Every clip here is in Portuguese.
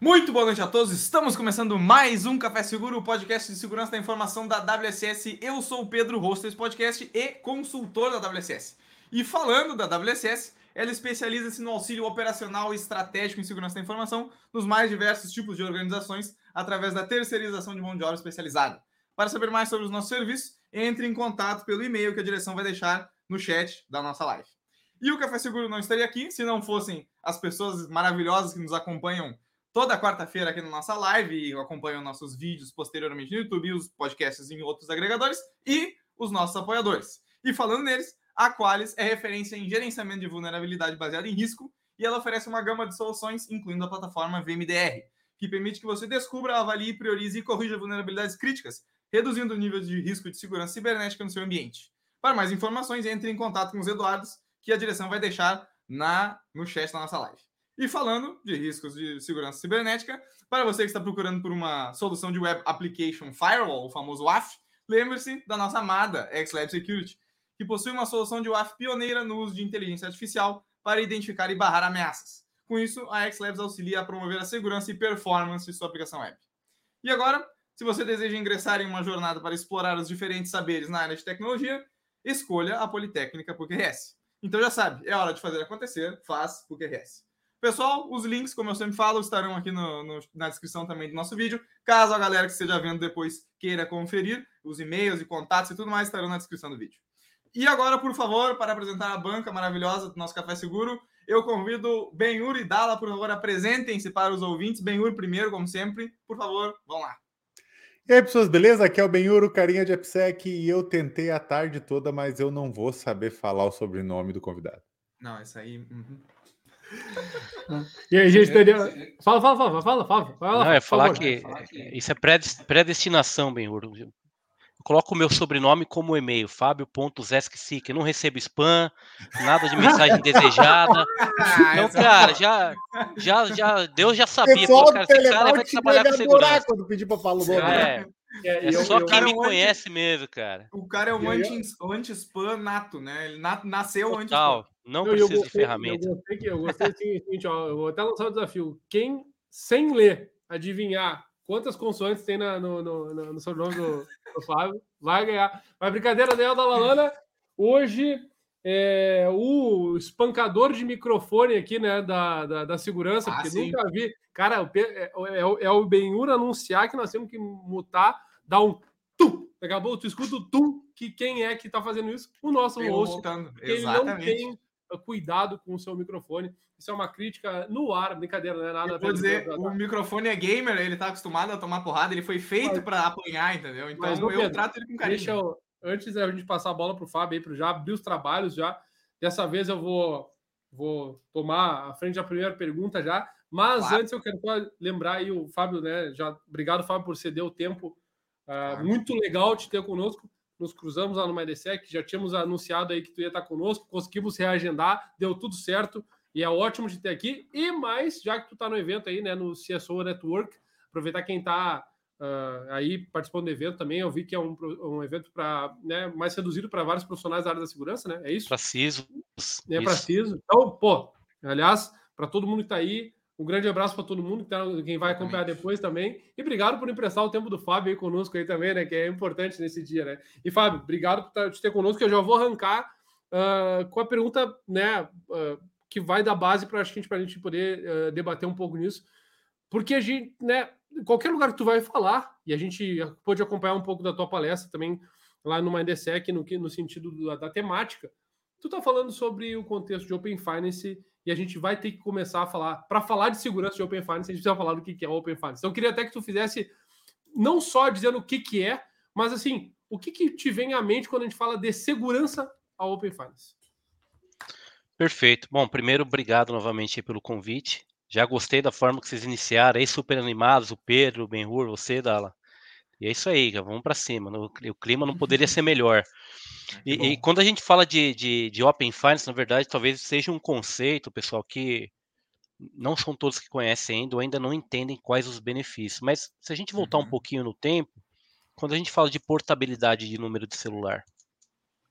Muito boa noite a todos. Estamos começando mais um Café Seguro, o podcast de segurança da informação da WSS. Eu sou o Pedro, host desse podcast e consultor da WSS. E falando da WSS, ela especializa-se no auxílio operacional e estratégico em segurança da informação nos mais diversos tipos de organizações através da terceirização de mão de obra especializada. Para saber mais sobre os nossos serviços, entre em contato pelo e-mail que a direção vai deixar no chat da nossa live. E o Café Seguro não estaria aqui se não fossem as pessoas maravilhosas que nos acompanham toda quarta-feira aqui na nossa live acompanham nossos vídeos posteriormente no YouTube, os podcasts em outros agregadores e os nossos apoiadores. E falando neles, a Qualys é referência em gerenciamento de vulnerabilidade baseada em risco e ela oferece uma gama de soluções, incluindo a plataforma VMDR, que permite que você descubra, avalie, priorize e corrija vulnerabilidades críticas, reduzindo o nível de risco de segurança cibernética no seu ambiente. Para mais informações, entre em contato com os Eduardos, que a direção vai deixar na, no chat da nossa live. E falando de riscos de segurança cibernética, para você que está procurando por uma solução de Web Application Firewall, o famoso WAF, lembre-se da nossa amada XLab Security, que possui uma solução de WAF pioneira no uso de inteligência artificial para identificar e barrar ameaças. Com isso, a XLabs auxilia a promover a segurança e performance de sua aplicação web. E agora, se você deseja ingressar em uma jornada para explorar os diferentes saberes na área de tecnologia, escolha a Politécnica PUC-RS. Então já sabe, é hora de fazer acontecer, faz PUC-RS. Pessoal, os links, como eu sempre falo, estarão aqui no, no, na descrição também do nosso vídeo. Caso a galera que esteja vendo depois queira conferir, os e-mails e contatos e tudo mais estarão na descrição do vídeo. E agora, por favor, para apresentar a banca maravilhosa do nosso Café Seguro, eu convido Benhur e Dala, por favor, apresentem-se para os ouvintes. Benhur primeiro, como sempre. Por favor, vão lá. E aí, pessoas, beleza? Aqui é o Benhur, o carinha de AppSec, e eu tentei a tarde toda, mas eu não vou saber falar o sobrenome do convidado. Não, isso aí... Uhum. E aí, gente, entendeu? Fala, fala, fala, fala, fala. fala Não, é falar que, isso é predestinação, bem, Eu coloco o meu sobrenome como e-mail, fábio.zesksic. Não recebo spam, nada de mensagem desejada. Ah, então, cara, já, já, já, Deus já sabia. que cara, esse cara vai trabalhar com segurança. Quando pedir pra falar o nome. É. É, é só eu, quem me é um conhece anti... mesmo, cara. O cara é um anti-spam anti nato, né? Ele nasceu anti-spam. Não eu, precisa eu gostei, de ferramenta. Eu gostei, que, eu gostei assim, seguinte, ó, eu vou até lançar o desafio. Quem, sem ler, adivinhar quantas consoantes tem na, no, no, no, no sobrenome do, do Flávio, vai ganhar. Mas brincadeira dela da Lalana, hoje é, o espancador de microfone aqui, né, da, da, da segurança, ah, porque sim. nunca vi. Cara, é, é, é, é o Benhur anunciar que nós temos que mutar, dar um tum. Acabou, tu escuta o tum, que quem é que tá fazendo isso? O nosso host. Ele não tem cuidado com o seu microfone. Isso é uma crítica no ar, brincadeira, não é nada. Eu vou dizer, o microfone é gamer, ele tá acostumado a tomar porrada, ele foi feito para apanhar, entendeu? Então Mas, eu Pedro, trato ele com carinho. Deixa eu, antes da gente passar a bola para o Fábio aí, para já abrir os trabalhos já. Dessa vez eu vou, vou tomar a frente da primeira pergunta já. Mas claro. antes eu quero lembrar aí o Fábio, né? Já, obrigado, Fábio, por ceder o tempo. Uh, muito legal te ter conosco nos cruzamos lá no MyDSEC, já tínhamos anunciado aí que tu ia estar conosco, conseguimos reagendar, deu tudo certo e é ótimo de ter aqui. E mais, já que tu está no evento aí, né, no CSO Network, aproveitar quem está uh, aí participando do evento também, eu vi que é um, um evento para né, mais reduzido para vários profissionais da área da segurança, né? É isso? Para CISO. É para CISO. Então, pô, aliás, para todo mundo que está aí, um grande abraço para todo mundo, tá, quem vai acompanhar depois também. E obrigado por emprestar o tempo do Fábio aí conosco aí também, né? Que é importante nesse dia, né? E Fábio, obrigado por tá, te ter conosco, que eu já vou arrancar uh, com a pergunta, né? Uh, que vai dar base para a gente, gente poder debater um pouco nisso. Porque a gente, né? Qualquer lugar que tu vai falar, e a gente pode acompanhar um pouco da tua palestra também lá no Mindsec, no, no sentido da, da temática, tu tá falando sobre o contexto de Open Finance e a gente vai ter que começar a falar. Para falar de segurança de Open Finance, a gente precisa falar do que é Open Finance. Então, eu queria até que tu fizesse, não só dizendo o que, que é, mas assim, o que, que te vem à mente quando a gente fala de segurança a Open Finance? Perfeito. Bom, primeiro, obrigado novamente pelo convite. Já gostei da forma que vocês iniciaram, aí super animados, o Pedro, o Benhur, você, Dala. E é isso aí, vamos para cima. O clima não poderia ser melhor. E, e, quando a gente fala de, de, de, Open Finance, na verdade, talvez seja um conceito, pessoal, que não são todos que conhecem ainda ou ainda não entendem quais os benefícios. Mas se a gente voltar uhum. um pouquinho no tempo, quando a gente fala de portabilidade de número de celular,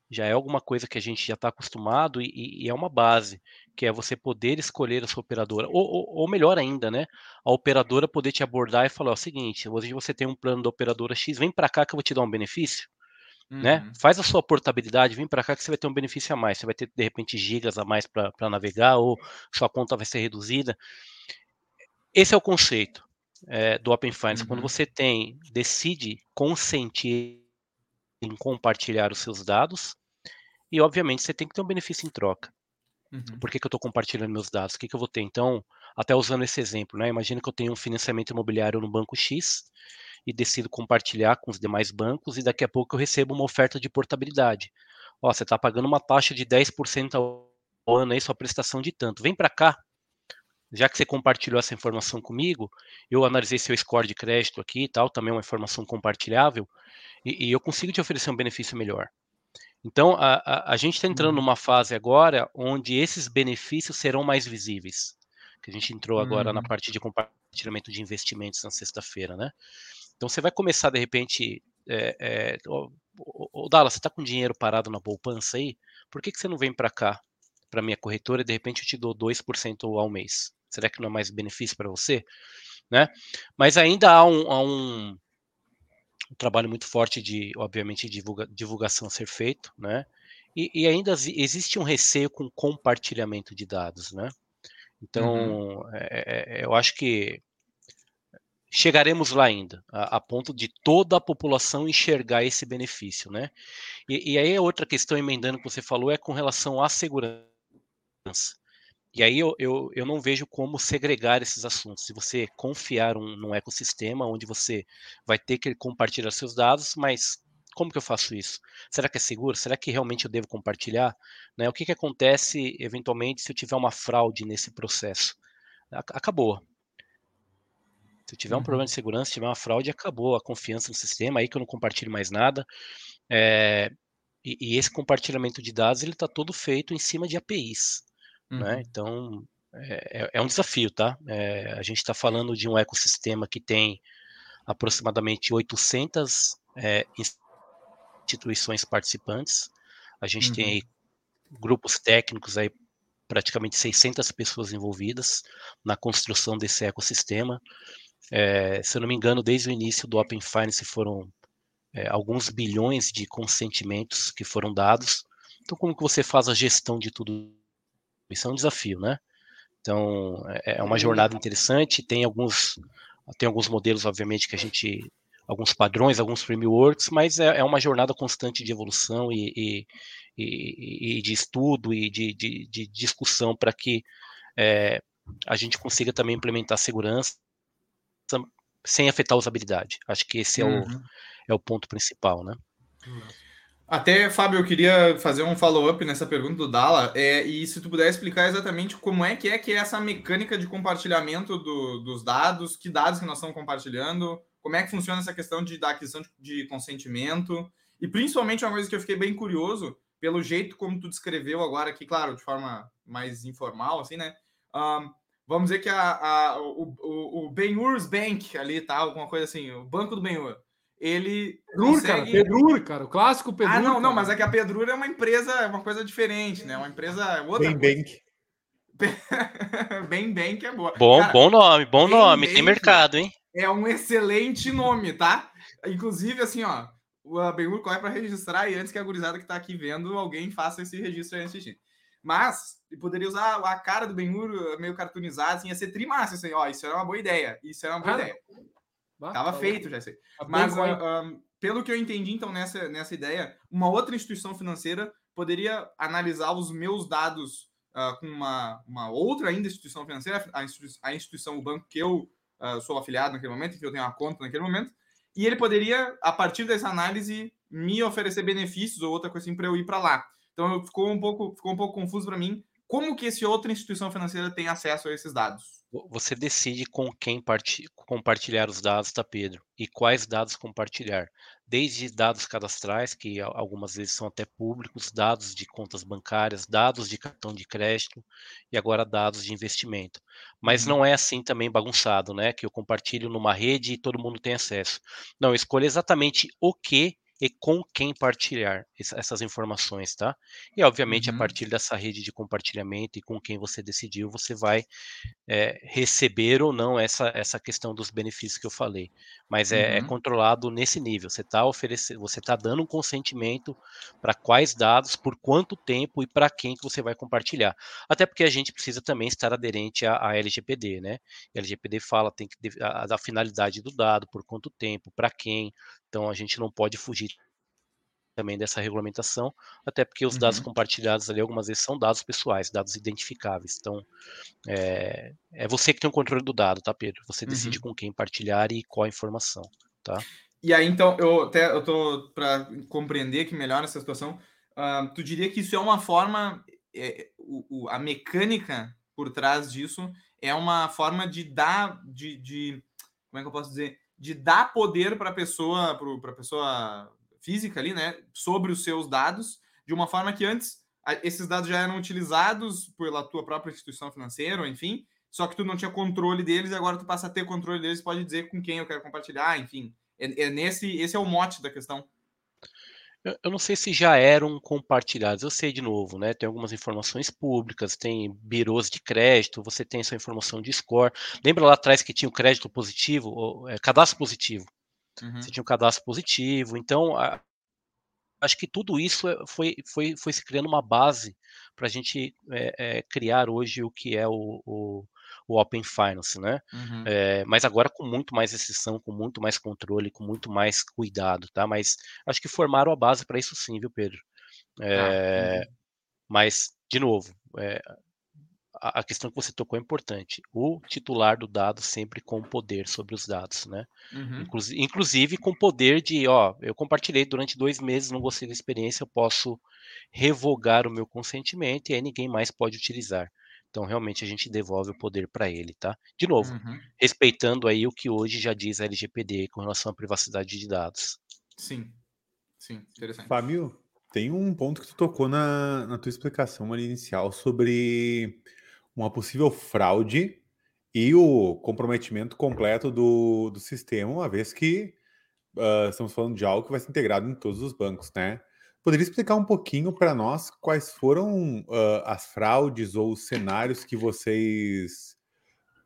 já é alguma coisa que a gente já está acostumado e, e, é uma base, que é você poder escolher a sua operadora, ou, ou, ou, melhor ainda, né? A operadora poder te abordar e falar: o seguinte, hoje você tem um plano da operadora X, vem para cá que eu vou te dar um benefício. Né? Uhum. Né? Faz a sua portabilidade, vem para cá que você vai ter um benefício a mais. Você vai ter, de repente, gigas a mais para navegar, ou sua conta vai ser reduzida. Esse é o conceito é, do Open Finance. Uhum. Quando você tem, decide consentir em compartilhar os seus dados, e obviamente você tem que ter um benefício em troca. Uhum. Por que, que eu estou compartilhando meus dados? O que, que eu vou ter? Então, até usando esse exemplo, né? Imagina que eu tenho um financiamento imobiliário no banco X e decido compartilhar com os demais bancos e daqui a pouco eu recebo uma oferta de portabilidade. Ó, você está pagando uma taxa de 10% ao ano aí, sua prestação de tanto. Vem para cá. Já que você compartilhou essa informação comigo, eu analisei seu score de crédito aqui e tal, também é uma informação compartilhável, e, e eu consigo te oferecer um benefício melhor. Então, a, a, a gente está entrando uhum. numa fase agora onde esses benefícios serão mais visíveis. Que a gente entrou agora uhum. na parte de compartilhamento de investimentos na sexta-feira, né? Então você vai começar de repente, é, é, Dallas, você está com dinheiro parado na poupança aí? Por que, que você não vem para cá, para minha corretora, e de repente eu te dou 2% ao mês? Será que não é mais benefício para você? Né? Mas ainda há um, há um, um trabalho muito forte de, obviamente, divulga, divulgação a ser feito, né? E, e, ainda existe um receio com compartilhamento de dados, né? Então, uhum. é, é, eu acho que chegaremos lá ainda, a, a, ponto de toda a população enxergar esse benefício, né? E, e aí a outra questão, emendando que você falou, é com relação à segurança. E aí eu, eu, eu não vejo como segregar esses assuntos. Se você confiar um, num ecossistema onde você vai ter que compartilhar seus dados, mas como que eu faço isso? Será que é seguro? Será que realmente eu devo compartilhar? Né? O que, que acontece eventualmente se eu tiver uma fraude nesse processo? Acabou. Se eu tiver um problema uhum. de segurança, se tiver uma fraude, acabou a confiança no sistema, aí que eu não compartilho mais nada. É, e, e, esse compartilhamento de dados ele está todo feito em cima de APIs. Né? Uhum. Né? Então é, é, é, um desafio, tá? É, a gente está falando de um ecossistema que tem aproximadamente 800 é, instituições participantes. A gente uhum. tem aí grupos técnicos aí praticamente 600 pessoas envolvidas na construção desse ecossistema. É, se eu não me engano, desde o início do Open Finance foram é, alguns bilhões de consentimentos que foram dados. Então, como que você faz a gestão de tudo? Isso é um desafio, né? Então, é, é uma jornada interessante. Tem alguns, tem alguns modelos, obviamente, que a gente, alguns padrões, alguns frameworks, mas é, é uma jornada constante de evolução e, e, e, e de estudo e de, de, de discussão para que é, a gente consiga também implementar segurança sem afetar a usabilidade. Acho que esse é, o, uhum. é o ponto principal, né? Até, Fábio, eu queria fazer um follow-up nessa pergunta do Dala, é, e se tu puder explicar exatamente como é que é que é essa mecânica de compartilhamento do, dos dados, que dados que nós estamos compartilhando, como é que funciona essa questão de, da aquisição de, de consentimento, e principalmente uma coisa que eu fiquei bem curioso, pelo jeito como tu descreveu agora aqui, claro, de forma mais informal, assim, né? Um, vamos dizer que a, a, o, o, o Ben-Hur's Bank ali, tá? Alguma coisa assim, o banco do Ben-Hur. Ele. Pedrur, consegue... cara, Pedrur, cara, o clássico Pedrur. Ah, não, cara. não, mas é que a Pedrur é uma empresa, é uma coisa diferente, né? Uma empresa. Outra ben Bank. Ben Bank é boa. Bom, cara, bom nome, bom nome, tem mercado, hein? É um excelente nome, tá? Inclusive, assim, ó, o Ben-Hur corre para registrar e antes que a gurizada que tá aqui vendo, alguém faça esse registro aí antes de mas poderia usar a cara do Ben-Hur meio cartoonizada, assim, ia ser trimassa, assim, ó, isso era uma boa ideia, isso era uma boa ideia. Bah, Tava tá feito já sei. Mas uh, um, pelo que eu entendi, então, nessa, nessa ideia, uma outra instituição financeira poderia analisar os meus dados uh, com uma, uma outra ainda instituição financeira, a, instituição, a instituição, o banco que eu uh, sou afiliado naquele momento, que eu tenho uma conta naquele momento, e ele poderia, a partir dessa análise, me oferecer benefícios ou outra coisa assim para eu ir para lá. Então ficou um pouco, ficou um pouco confuso para mim como que esse outra instituição financeira tem acesso a esses dados. Você decide com quem compartilhar os dados, tá, Pedro? E quais dados compartilhar. Desde dados cadastrais, que algumas vezes são até públicos, dados de contas bancárias, dados de cartão de crédito e agora dados de investimento. Mas uhum. não é assim também bagunçado, né? Que eu compartilho numa rede e todo mundo tem acesso. Não, eu escolho exatamente o que e com quem partilhar essas informações, tá? E obviamente uhum. a partir dessa rede de compartilhamento e com quem você decidiu, você vai é, receber ou não essa, essa questão dos benefícios que eu falei. Mas é, é uhum. é controlado nesse nível. Você está oferecendo, você está dando um consentimento para quais dados, por quanto tempo e para quem que você vai compartilhar. Até porque a gente precisa também estar aderente à, à LGPD, né? A LGPD fala tem que a, a finalidade do dado, por quanto tempo, para quem. Então a gente não pode fugir também dessa regulamentação, até porque os dados uhum. compartilhados ali algumas vezes são dados pessoais, dados identificáveis. Então, é, é você que tem o controle do dado, tá, Pedro? Você uhum. decide com quem partilhar e qual a informação, tá? E aí, então, eu até eu tô para compreender que melhor essa situação. Uh, tu diria que isso é uma forma, é, o, o, a mecânica por trás disso é uma forma de dar, de, de como é que eu posso dizer, de dar poder para a pessoa, para a pessoa física ali, né, sobre os seus dados, de uma forma que antes esses dados já eram utilizados pela tua própria instituição financeira, enfim, só que tu não tinha controle deles e agora tu passa a ter controle deles, pode dizer com quem eu quero compartilhar, enfim. É, é nesse, esse é o mote da questão. Eu não sei se já eram compartilhados, eu sei de novo, né? Tem algumas informações públicas, tem birôs de crédito, você tem essa informação de score. Lembra lá atrás que tinha o crédito positivo, ou, é, cadastro positivo? Uhum. Você tinha um cadastro positivo, então a, acho que tudo isso é, foi, foi, foi se criando uma base para a gente é, é, criar hoje o que é o, o, o Open Finance, né? Uhum. É, mas agora com muito mais exceção, com muito mais controle, com muito mais cuidado, tá? Mas acho que formaram a base para isso sim, viu, Pedro? É, ah, mas, de novo, é, a, questão que você tocou é importante. O titular do dado sempre com poder sobre os dados, né? Uhum. Inclusive, inclusive com poder de, ó, eu compartilhei durante dois meses, não gostei da experiência, eu posso revogar o meu consentimento e aí ninguém mais pode utilizar. Então, realmente, a gente devolve o poder para ele, tá? De novo, uhum. respeitando aí o que hoje já diz a LGPD com relação à privacidade de dados. Sim, sim, interessante. Fábio, tem um ponto que tu tocou na, na tua explicação ali inicial sobre uma possível fraude e o comprometimento completo do, do sistema, uma vez que uh, estamos falando de algo que vai ser integrado em todos os bancos, né? Poderia explicar um pouquinho para nós quais foram uh, as fraudes ou os cenários que vocês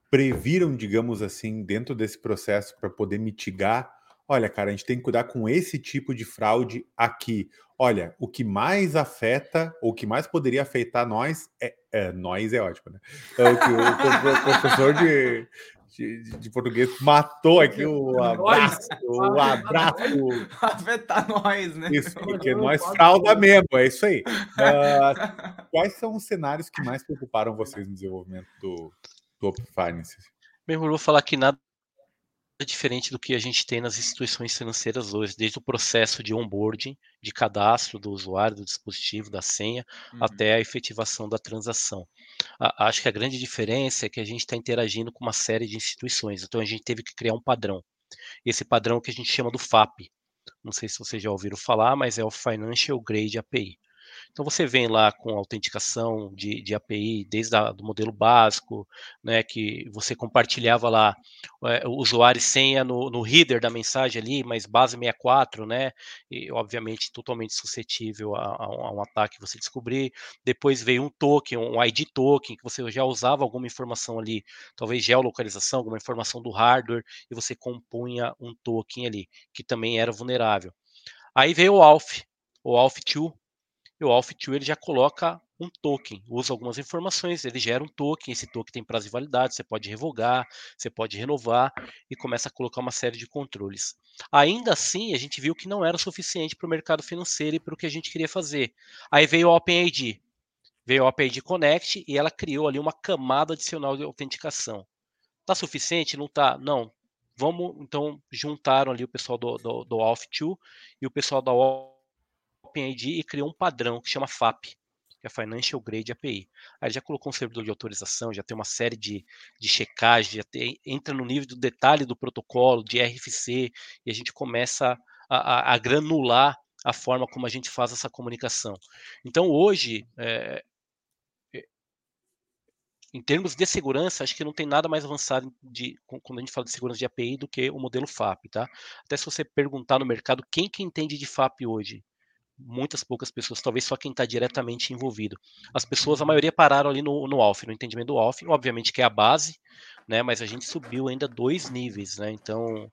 previram, digamos assim, dentro desse processo para poder mitigar? Olha, cara, a gente tem que cuidar com esse tipo de fraude aqui. Olha, o que mais afeta, ou o que mais poderia afetar nós, é, é nós é ótimo, né? É o que o, o, professor de, de, de, português matou aqui o abraço, o abraço. Afetar nós, né? Isso, porque nós frauda mesmo, é isso aí. Uh, quais são os cenários que mais preocuparam vocês no desenvolvimento do, do Open Finance? Bem, eu vou falar que nada diferente do que a gente tem nas instituições financeiras hoje, desde o processo de onboarding, de cadastro do usuário, do dispositivo, da senha, uhum. até a efetivação da transação. A, acho que a grande diferença é que a gente está interagindo com uma série de instituições, então a gente teve que criar um padrão. Esse padrão que a gente chama do FAP. Não sei se vocês já ouviram falar, mas é o Financial Grade API. Então você vem lá com autenticação de, de API desde o do modelo básico, né, que você compartilhava lá é, usuário e senha no, no header da mensagem ali, mas base 64, né, e obviamente totalmente suscetível a, a, um, a um ataque você descobrir. Depois veio um token, um ID token, que você já usava alguma informação ali, talvez geolocalização, alguma informação do hardware, e você compunha um token ali, que também era vulnerável. Aí veio o ALF, o ALF2, o Alpha2 ele já coloca um token, usa algumas informações, ele gera um token, esse token tem prazo de validade, você pode revogar, você pode renovar e começa a colocar uma série de controles. Ainda assim, a gente viu que não era suficiente para o mercado financeiro e para o que a gente queria fazer. Aí veio o OpenID, veio o OpenID Connect e ela criou ali uma camada adicional de autenticação. Tá suficiente? Não tá? Não. Vamos, então, juntaram ali o pessoal do, do, do Alpha2 e o pessoal da E criou um padrão que chama FAP, que é Financial Grade API. Aí já colocou um servidor de autorização, já tem uma série de, de checagem, já tem, entra no nível do detalhe do protocolo, de RFC, e a gente começa a, a, a granular a forma como a gente faz essa comunicação. Então, hoje, é, em termos de segurança, acho que não tem nada mais avançado de, quando a gente fala de segurança de API do que o modelo FAP, tá? Até se você perguntar no mercado quem que entende de FAP hoje, muitas poucas pessoas, talvez só quem está diretamente envolvido. As pessoas, a maioria pararam ali no, no ALF, no entendimento do ALF, obviamente que é a base, né? Mas a gente subiu ainda dois níveis, né? Então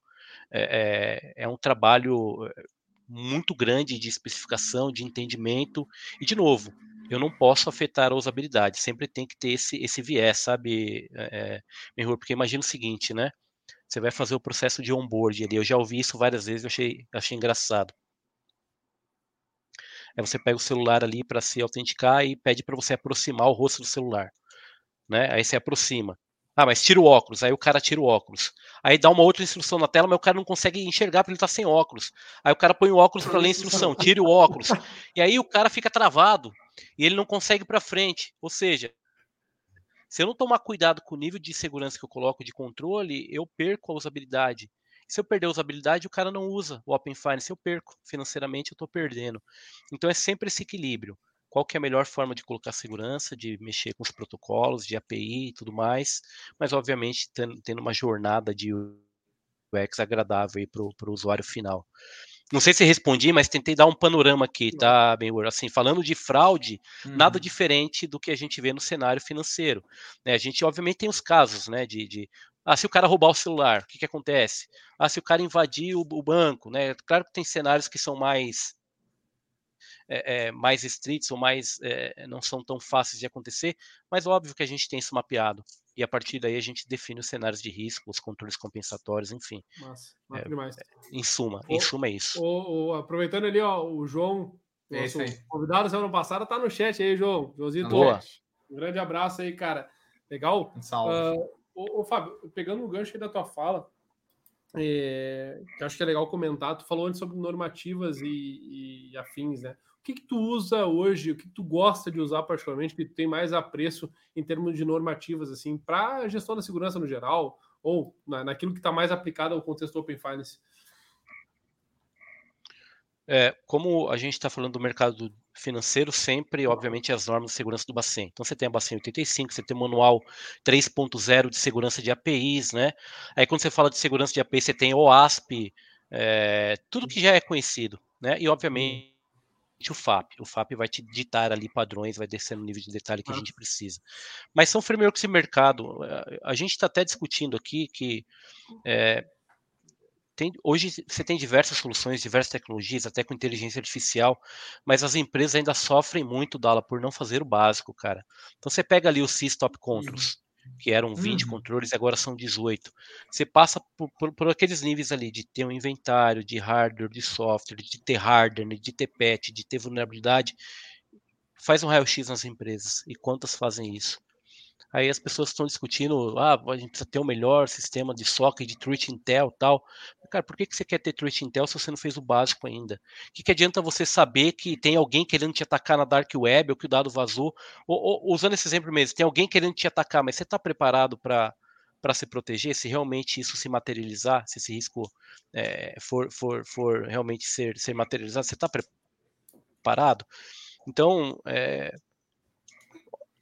é, é, é um trabalho eh, muito grande de especificação, de entendimento, e de novo, eu não posso afetar a usabilidade, sempre tem que ter esse, esse viés, sabe, é, porque imagina o seguinte, né? Você vai fazer o processo de onboard ali, eu já ouvi isso várias vezes, eu achei, achei engraçado. Aí você pega o celular ali para se autenticar e pede para você aproximar o rosto do celular, né? Aí você aproxima. Ah, mas tira o óculos. Aí o cara tira o óculos. Aí dá uma outra instrução na tela, mas o cara não consegue enxergar porque ele está sem óculos. Aí o cara põe o óculos para ler a instrução, tire o óculos. E aí o cara fica travado e ele não consegue para frente. Ou seja, se eu não tomar cuidado com o nível de segurança que eu coloco de controle, eu perco a usabilidade. Se eu perder a usabilidade, o cara não usa o Open Finance, eu perco. Financeiramente, eu estou perdendo. Então é sempre esse equilíbrio qual que é a melhor forma de colocar segurança, de mexer com os protocolos de API e tudo mais, mas obviamente tendo, uma jornada de UX agradável para o usuário final. Não sei se respondi, mas tentei dar um panorama aqui, tá, Benhur? Assim, falando de fraude, uhum. nada diferente do que a gente vê no cenário financeiro. Né? A gente, obviamente, tem os casos, né, de, de ah, se o cara roubar o celular, o que, que acontece? Ah, se o cara invadir o, o banco, né? Claro que tem cenários que são mais é, é, mais estritos ou mais é, não são tão fáceis de acontecer, mas óbvio que a gente tem isso mapeado. E a partir daí a gente define os cenários de risco, os controles compensatórios, enfim. Massa, massa é, demais. Em suma, o, em suma é isso. O, o, aproveitando ali, ó, o João, é nosso convidado semana passada, tá no chat aí, João. Joãozinho Boa. Um grande abraço aí, cara. Legal? Um salve. Uh, ô, Fábio, pegando o gancho aí da tua fala, é, que acho que é legal comentar, tu falou antes sobre normativas e, e afins, né? que, que tu usa hoje, o que, que tu gosta de usar particularmente, que tu tem mais apreço em termos de normativas, assim, para a gestão da segurança no geral, ou na, naquilo que está mais aplicado ao contexto Open Finance? É, como a gente está falando do mercado financeiro, sempre, obviamente, as normas de segurança do Bacen. Então, você tem a Bacen 85, você tem o manual 3.0 de segurança de APIs, né? Aí, quando você fala de segurança de API, você tem o OASP, é, tudo que já é conhecido, né? E, obviamente, o FAP. O FAP vai te ditar ali padrões, vai descendo o nível de detalhe que a gente precisa. Mas são frameworks de mercado. Eh, a gente está até discutindo aqui que é, tem, hoje você tem diversas soluções, diversas tecnologias, até com inteligência artificial, mas as empresas ainda sofrem muito dela por não fazer o básico, cara. Então você pega ali o Sys-Top Controls. Uhum que eram 20 uhum. controles, agora são 18. Você passa por, por, por, aqueles níveis ali de ter um inventário, de hardware, de software, de ter hardware, de ter patch, de ter vulnerabilidade. Faz um raio-x nas empresas. E quantas fazem isso? Aí as pessoas estão discutindo, ah, a gente precisa ter o um melhor sistema de SOC, de Truth Intel tal. Cara, por que, que você quer ter Truth Intel se você não fez o básico ainda? O que, que adianta você saber que tem alguém querendo te atacar na Dark Web ou que o dado vazou? Ou, ou usando esse exemplo mesmo, tem alguém querendo te atacar, mas você está preparado para para se proteger, se realmente isso se materializar, se esse risco é, for, for, for realmente ser, ser materializado, você está preparado? Então, é,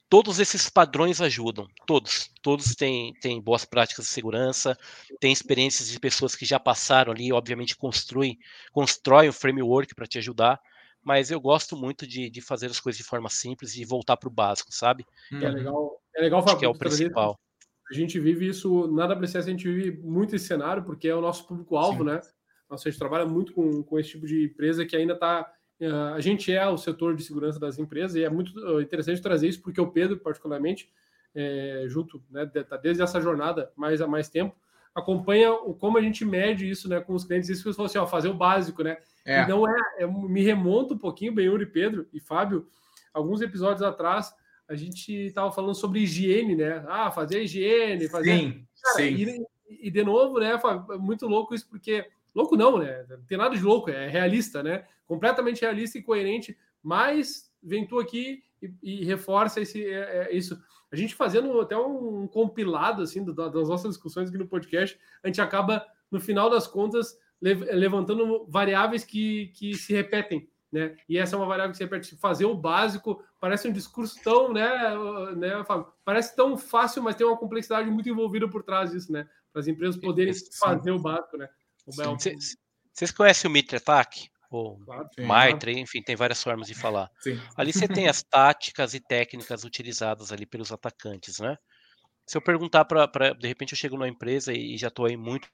todos esses padrões ajudam, todos, todos têm, têm boas práticas de segurança, têm experiências de pessoas que já passaram ali, obviamente construem, constroem um framework para te ajudar, mas eu gosto muito de, de fazer as coisas de forma simples e voltar para o básico, sabe? Hum. É legal, é legal falar que é o principal. A gente vive isso, na WCS a gente vive muito esse cenário, porque é o nosso público-alvo, né? Nossa, a gente trabalha muito com, com esse tipo de empresa que ainda está a gente é o setor de segurança das empresas e é muito ah, interessante trazer isso porque o Pedro, particularmente, é, junto, né, tá desde essa jornada mais há mais tempo, acompanha o, como a gente mede isso né, com os clientes. Isso que você falou assim, ó, fazer o básico, né? É. E não é, é, me remonta um pouquinho, Benhur e Pedro e Fábio, alguns episódios atrás, a gente estava falando sobre higiene, né? Ah, fazer higiene, fazer. Sim, Cara, sim. E, e, de novo, né, Fábio, é muito louco isso, porque Louco não, né? Não tem nada de louco, é realista, né? Completamente realista e coerente, mas vem tu aqui e, e reforça esse, é, é, isso. A gente fazendo até um compilado assim das nossas discussões aqui no podcast, a gente acaba, no final das contas, levantando variáveis que, que se repetem né? E essa é uma variável que você perde. Fazer o básico parece um discurso tão, né, né, parece tão fácil, mas tem uma complexidade muito envolvida por trás disso, né? Para as empresas poderem fazer o básico, né? Vocês conhecem o Mitre Attack? Ou claro, Mitre, enfim, tem várias formas de falar. Sim. Ali você tem as táticas e técnicas utilizadas ali pelos atacantes, né? Se eu perguntar para, de repente eu chego numa empresa e já estou aí muito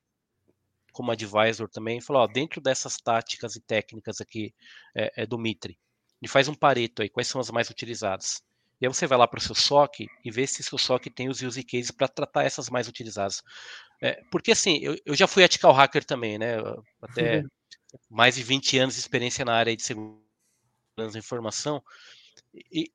como advisor também, falou, ó, dentro dessas táticas e técnicas aqui é, é do Mitre, e faz um pareto aí, quais são as mais utilizadas. E aí você vai lá para o seu SOC e vê se seu SOC tem os use cases para tratar essas mais utilizadas. É, porque assim, eu, eu, já fui ethical hacker também, né? Até uhum. mais de 20 anos de experiência na área de segurança da informação. E,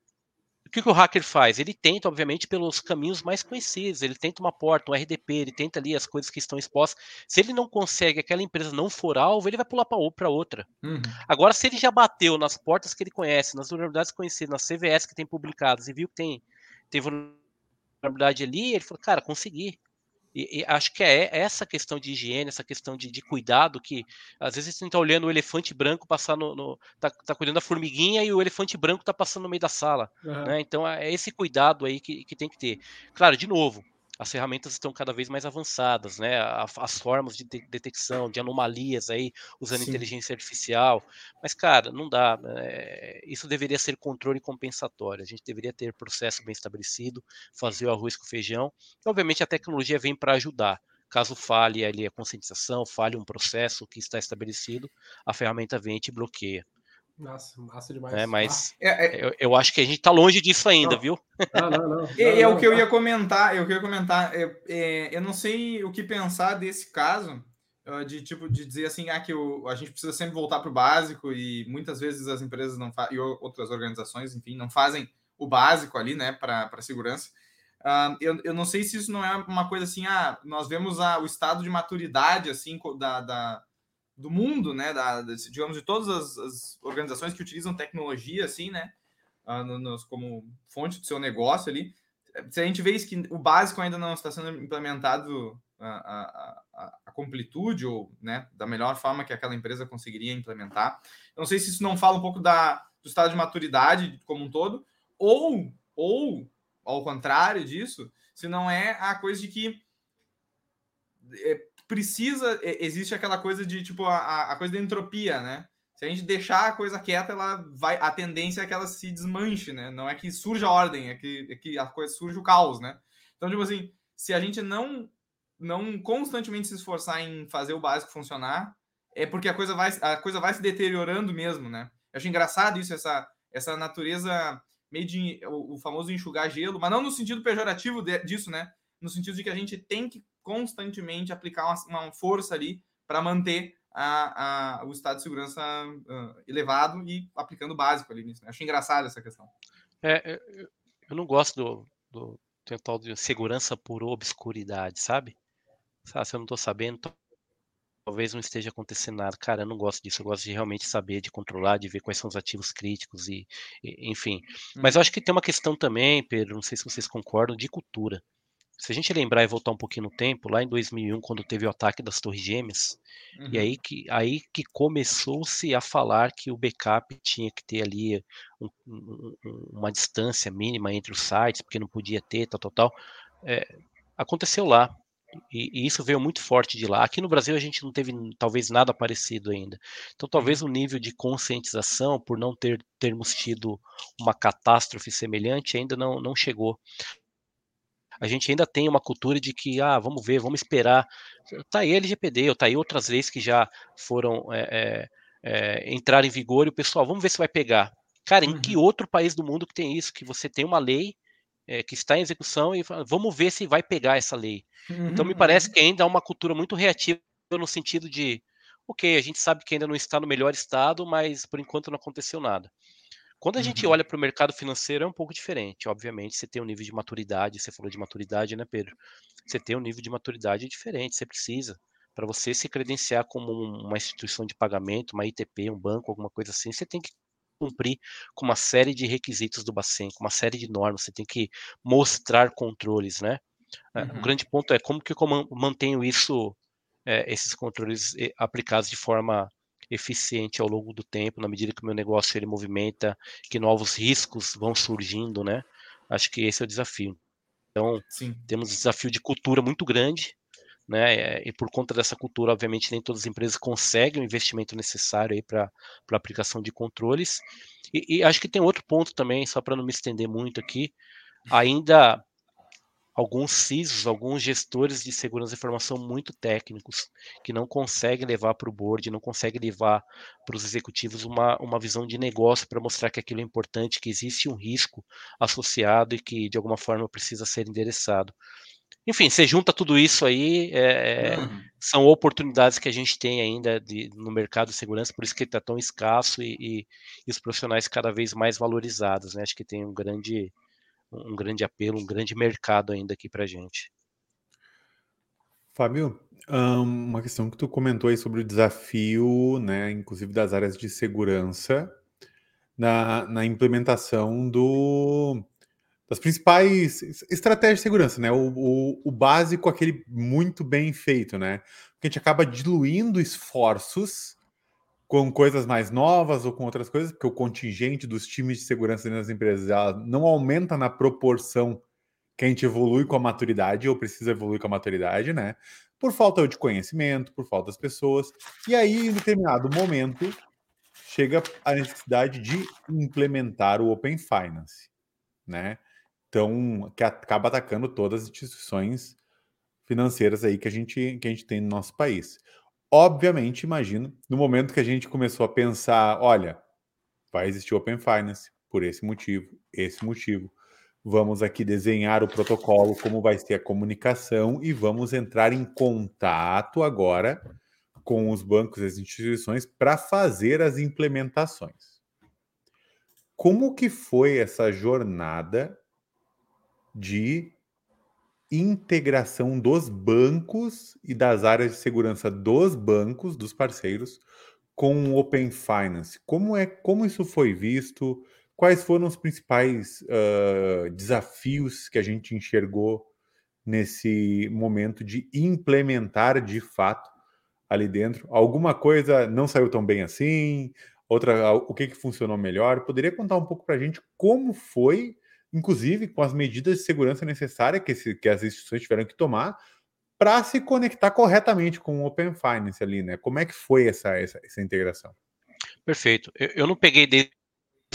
o que, que, o hacker faz? Ele tenta, obviamente, pelos caminhos mais conhecidos. Ele tenta uma porta, um RDP, ele tenta ali as coisas que estão expostas. Se ele não consegue, aquela empresa não for alvo, ele vai pular para outra. Uhum. Agora, se ele já bateu nas portas que ele conhece, nas vulnerabilidades conhecidas, nas CVS que tem publicadas e viu que tem, tem vulnerabilidade ali, ele falou, cara, consegui. E, e, acho que é essa questão de higiene, essa questão de, de cuidado que às vezes você está olhando o elefante branco passar no, no tá, tá, cuidando da formiguinha e o elefante branco está passando no meio da sala, uhum. né? Então é esse cuidado aí que, que tem que ter. Claro, de novo, as ferramentas estão cada vez mais avançadas, né? As formas de detecção de anomalias aí, usando Sim. inteligência artificial. Mas, cara, não dá. Né? Isso deveria ser controle compensatório. A gente deveria ter processo bem estabelecido, fazer o arroz com feijão. E, obviamente, a tecnologia vem para ajudar. Caso falhe ali a conscientização, falhe um processo que está estabelecido, a ferramenta vem e te bloqueia. Nossa, massa demais. É, mas é, é... Eu, eu, acho que a gente tá longe disso ainda, não. viu? Não, não, não. É, é o que eu ia comentar, é o que eu ia comentar. É, é, eu não sei o que pensar desse caso, de tipo, de dizer assim, ah, que eu, a gente precisa sempre voltar para o básico e muitas vezes as empresas não e outras organizações, enfim, não fazem o básico ali, né, para segurança. Uh, eu, eu não sei se isso não é uma coisa assim, ah, nós vemos a, o estado de maturidade, assim, da, da do mundo, né, da, digamos, de todas as, as, organizações que utilizam tecnologia, assim, né, nos, como fonte do seu negócio ali, se a gente vê isso que o básico ainda não está sendo implementado a, a, a, a, completude ou, né, da melhor forma que aquela empresa conseguiria implementar. Eu não sei se isso não fala um pouco da, do estado de maturidade como um todo, ou, ou, ao contrário disso, se não é a coisa de que é, precisa. Existe aquela coisa de tipo a, a coisa da entropia, né? Se a gente deixar a coisa quieta, ela vai. A tendência é que ela se desmanche, né? Não é que surja a ordem, é que, é que a coisa surge o caos, né? Então, tipo assim, se a gente não não constantemente se esforçar em fazer o básico funcionar, é porque a coisa vai, a coisa vai se deteriorando mesmo, né? Eu acho engraçado isso, essa, essa natureza meio de o, o famoso enxugar gelo, mas não no sentido pejorativo de, disso, né? No sentido de que a gente tem que constantemente aplicar uma, uma força ali para manter a, a, o estado de segurança uh, elevado e aplicando o básico ali nisso. Né? Acho engraçado essa questão. É, eu não gosto do, do tal de segurança por obscuridade, sabe? Se eu não estou sabendo, talvez não esteja acontecendo nada. Cara, eu não gosto disso. Eu gosto de realmente saber, de controlar, de ver quais são os ativos críticos e, e enfim. Mas eu uhum. acho que tem uma questão também, Pedro, não sei se vocês concordam, de cultura se a gente lembrar e voltar um pouquinho no tempo, lá em 2001, quando teve o ataque das Torres Gêmeas, uhum. e aí que, aí que começou-se a falar que o backup tinha que ter ali um, um, uma distância mínima entre os sites, porque não podia ter, tal, tal, tal. É, aconteceu lá. E, e, isso veio muito forte de lá. Aqui no Brasil a gente não teve talvez nada parecido ainda. Então talvez uhum. o nível de conscientização, por não ter termos tido uma catástrofe semelhante, ainda não, não chegou a gente ainda tem uma cultura de que, ah, vamos ver, vamos esperar. Tá aí a LGPD, ou tá aí outras leis que já foram é, é, entrar em vigor e o pessoal, vamos ver se vai pegar. Cara, em uhum. que outro país do mundo que tem isso? Que você tem uma lei é, que está em execução e vamos ver se vai pegar essa lei. Uhum. Então me parece uhum. que ainda há uma cultura muito reativa no sentido de, ok, a gente sabe que ainda não está no melhor estado, mas por enquanto não aconteceu nada. Quando a uhum. gente olha para o mercado financeiro é um pouco diferente. Obviamente, você tem um nível de maturidade, você falou de maturidade, né, Pedro? Você tem um nível de maturidade diferente, você precisa. Para você se credenciar como uma instituição de pagamento, uma ITP, um banco, alguma coisa assim, você tem que cumprir com uma série de requisitos do Bacen, com uma série de normas, você tem que mostrar controles, né? Eh, uhum. O grande ponto é como que eu mantenho isso, é, esses controles eh, aplicados de forma eficiente ao longo do tempo, na medida que o meu negócio ele movimenta, que novos riscos vão surgindo, né? Acho que esse é o desafio. Então, Sim. temos um desafio de cultura muito grande, né? E por conta dessa cultura, obviamente, nem todas as empresas conseguem o investimento necessário aí para a aplicação de controles. E, e, acho que tem outro ponto também, só para não me estender muito aqui, ainda alguns CISOs, alguns gestores de segurança da informação muito técnicos, que não conseguem levar para o board, não conseguem levar para os executivos uma, uma visão de negócio para mostrar que aquilo é importante, que existe um risco associado e que de alguma forma precisa ser endereçado. Enfim, você junta tudo isso aí, é, uhum. são oportunidades que a gente tem ainda de, no mercado de segurança, por isso que está tão escasso e, e, e, os profissionais cada vez mais valorizados, né? Acho que tem um grande, um grande apelo, um grande mercado ainda aqui para gente. Fábio, uma questão que tu comentou aí sobre o desafio, né, inclusive das áreas de segurança, na, na implementação do, das principais estratégias de segurança, né? O, o, o, básico, aquele muito bem feito, né? Porque a gente acaba diluindo esforços com coisas mais novas ou com outras coisas, porque o contingente dos times de segurança das empresas não aumenta na proporção que a gente evolui com a maturidade ou precisa evoluir com a maturidade, né? Por falta de conhecimento, por falta das pessoas. E aí, em determinado momento, chega a necessidade de implementar o Open Finance, né? Então, que acaba atacando todas as instituições financeiras aí que a gente, que a gente tem no nosso país. Obviamente, imagino, no momento que a gente começou a pensar, olha, vai existir Open Finance por esse motivo, esse motivo. Vamos aqui desenhar o protocolo, como vai ser a comunicação e vamos entrar em contato agora com os bancos e as instituições para fazer as implementações. Como que foi essa jornada de integração dos bancos e das áreas de segurança dos bancos, dos parceiros, com o Open Finance. Como é, como isso foi visto? Quais foram os principais uh, desafios que a gente enxergou nesse momento de implementar de fato ali dentro? Alguma coisa não saiu tão bem assim? Outra, o que, que funcionou melhor? Poderia contar um pouco para a gente como foi inclusive com as medidas de segurança necessárias que, que as instituições tiveram que tomar para se conectar corretamente com o Open Finance ali, né? Como é que foi essa, essa, essa integração? Perfeito. Eu, eu, não peguei desde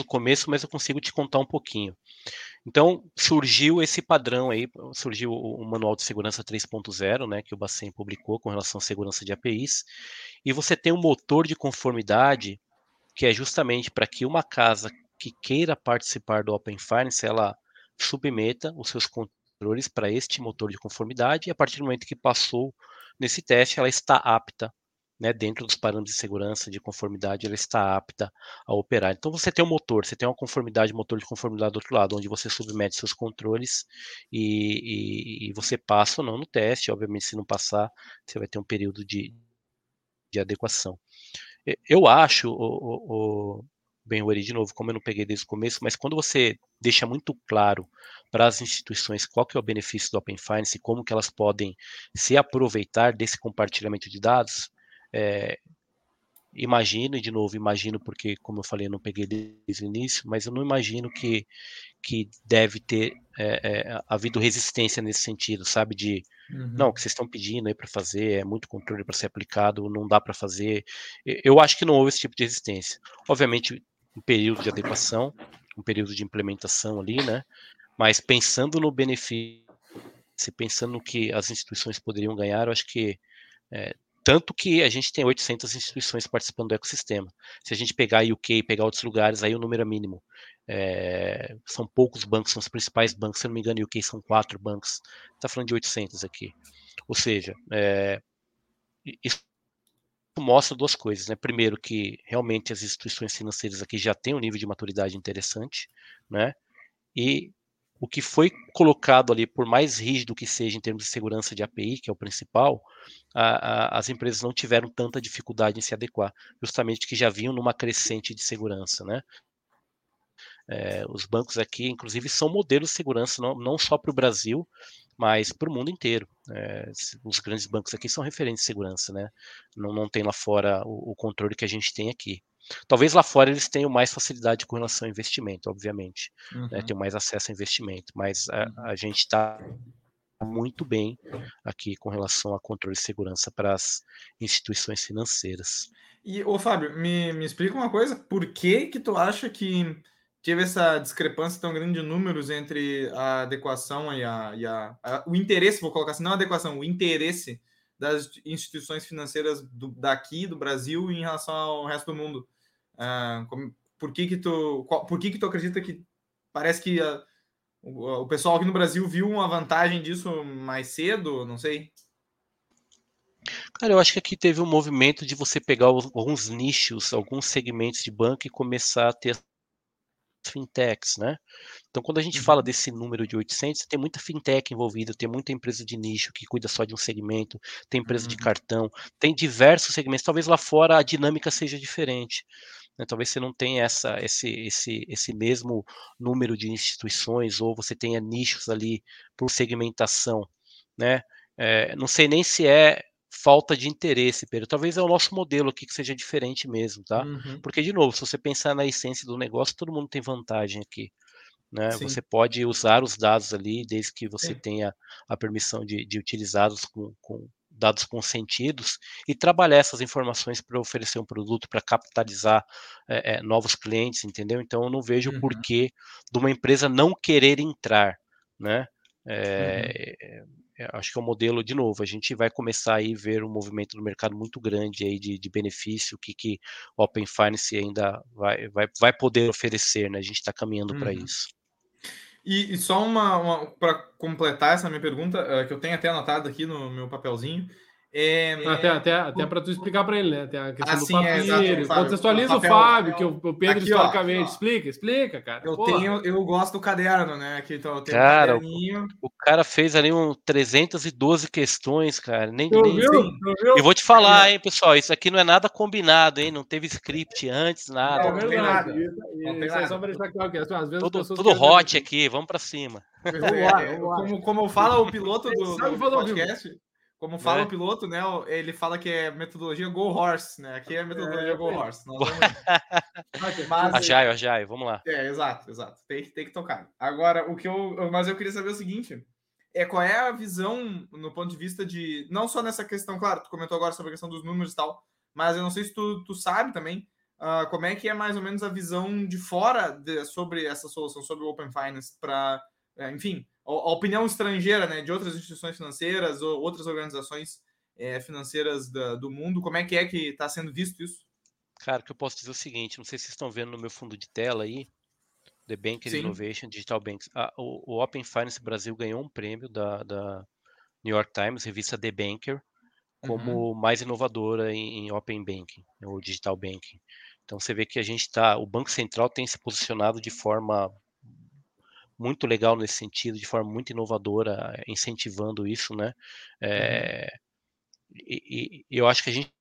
o começo, mas eu consigo te contar um pouquinho. Então, surgiu esse padrão aí, surgiu o, o Manual de Segurança 3.0, né, que o Bacen publicou com relação à segurança de APIs, e você tem um motor de conformidade que é justamente para que uma casa que queira participar do Open Finance, ela submeta os seus controles para este motor de conformidade e a partir do momento que passou nesse teste, ela está apta, né, dentro dos parâmetros de segurança, de conformidade, ela está apta a operar. Então você tem um motor, você tem uma conformidade, motor de conformidade do outro lado, onde você submete seus controles e, e, e você passa ou não no teste. Obviamente, se não passar, você vai ter um período de, de adequação. Eu acho, o, o, bem o de novo, como eu não peguei desde o começo, mas quando você deixa muito claro para as instituições qual que é o benefício do Open Finance e como que elas podem se aproveitar desse compartilhamento de dados, é, imagino, e de novo, imagino porque, como eu falei, eu não peguei desde o início, mas eu não imagino que, que deve ter é, é, havido resistência nesse sentido, sabe? De, uhum. não, o que vocês estão pedindo aí para fazer é muito controle para ser aplicado, não dá para fazer. Eu acho que não houve esse tipo de resistência. Obviamente, um período de adequação, um período de implementação ali, né? Mas pensando no benefício, pensando no que as instituições poderiam ganhar, eu acho que é, tanto que a gente tem 800 instituições participando do ecossistema. Se a gente pegar a UK e pegar outros lugares, aí o número é mínimo. É, são poucos bancos, são os principais bancos. Se eu não me engano, o UK são quatro bancos. Está falando de 800 aqui. Ou seja, é, isso mostra duas coisas, né? Primeiro que realmente as instituições financeiras aqui já têm um nível de maturidade interessante, né? E o que foi colocado ali, por mais rígido que seja em termos de segurança de API, que é o principal, a, a, as empresas não tiveram tanta dificuldade em se adequar, justamente que já vinham numa crescente de segurança, né? É, os bancos aqui, inclusive, são modelos de segurança não, não só para o Brasil, mas para o mundo inteiro. É, os grandes bancos aqui são referentes de segurança, né? Não, não tem lá fora o, o, controle que a gente tem aqui. Talvez lá fora eles tenham mais facilidade com relação ao investimento, obviamente, né? uhum. né? tenham mais acesso ao investimento, mas a, uhum. a gente está muito bem aqui com relação a controle de segurança para as instituições financeiras. E, ô Fábio, me, me explica uma coisa, por que que tu acha que teve essa discrepância tão grande de números entre a adequação e, a, e a, a, o interesse, vou colocar assim, não a adequação, o interesse das instituições financeiras do, daqui, do Brasil, em relação ao resto do mundo. Uh, como, por que que tu, qual, por que que tu acredita que parece que a, o, o pessoal aqui no Brasil viu uma vantagem disso mais cedo? Não sei. Cara, eu acho que aqui teve um movimento de você pegar alguns nichos, alguns segmentos de banco e começar a ter fintechs, né? Então, quando a gente uhum. fala desse número de 800, tem muita fintech envolvida, tem muita empresa de nicho que cuida só de um segmento, tem empresa uhum. de cartão, tem diversos segmentos. Talvez lá fora a dinâmica seja diferente. Né? Talvez você não tenha essa, esse, esse, esse mesmo número de instituições, ou você tenha nichos ali por segmentação, né? É, não sei nem se é falta de interesse, Pedro. Talvez é o nosso modelo aqui que seja diferente mesmo, tá? Uhum. Porque, de novo, se você pensar na essência do negócio, todo mundo tem vantagem aqui. Né? Você pode usar os dados ali, desde que você Sim. tenha a permissão de, de utilizá-los com, com, dados consentidos e trabalhar essas informações para oferecer um produto, para capitalizar é, é, novos clientes, entendeu? Então, eu não vejo uhum. porquê de uma empresa não querer entrar, né? É, uhum é, acho que é um modelo, de novo, a gente vai começar aí a ver um movimento no mercado muito grande aí de, de benefício, que, que o Open Finance ainda vai, vai, vai poder oferecer, né? A gente está caminhando uhum. para isso. E, e só uma, uma para completar essa minha pergunta, uh, que eu tenho até anotado aqui no meu papelzinho, é, até até, até para tu explicar para ele, né? Tem a questão assim, do papiro. É, Contextualiza o, papel, o Fábio, que o, o Pedro aqui, historicamente. Ó, explica, explica, cara. Eu Porra. tenho, eu gosto do caderno, né? Aqui então, eu cara, um o, cara fez ali um 312 questões, cara. Nem, tu nem viu? Eu vou te falar, hein, pessoal. Isso aqui não é nada combinado, hein? Não teve script antes, nada. Não, não, tem nada. Isso, é só para deixar claro que às vezes tudo, tudo hot aqui, vamos para cima. Como, como fala o piloto do, do podcast. Como fala né? o piloto, né? Ele fala que é metodologia Go Horse, né? Aqui é metodologia é, Go Horse. Vamos... mas, Agile, Agile, vamos lá. É, exato, exato. Tem que, tem que tocar. Agora, o que eu. Mas eu queria saber o seguinte: é qual é a visão no ponto de vista de. Não só nessa questão, claro, tu comentou agora sobre a questão dos números e tal, mas eu não sei se tu, tu sabe também. Uh, como é que é mais ou menos a visão de fora de, sobre essa solução, sobre o Open Finance, para, é, enfim, a opinião estrangeira, né, de outras instituições financeiras ou outras organizações é, financeiras da, do mundo, como é que é que está sendo visto isso? Cara, que eu posso dizer é o seguinte, não sei se vocês estão vendo no meu fundo de tela aí, The Bank Innovation Digital Banks. Ah, o, o, Open Finance Brasil ganhou um prêmio da, da New York Times, revista The Banker, como uhum. mais inovadora em, em, Open Banking, ou Digital Banking. Então você vê que a gente está, o Banco Central tem se posicionado de forma muito legal nesse sentido, de forma muito inovadora, incentivando isso, né? É, e, e, eu acho que a gente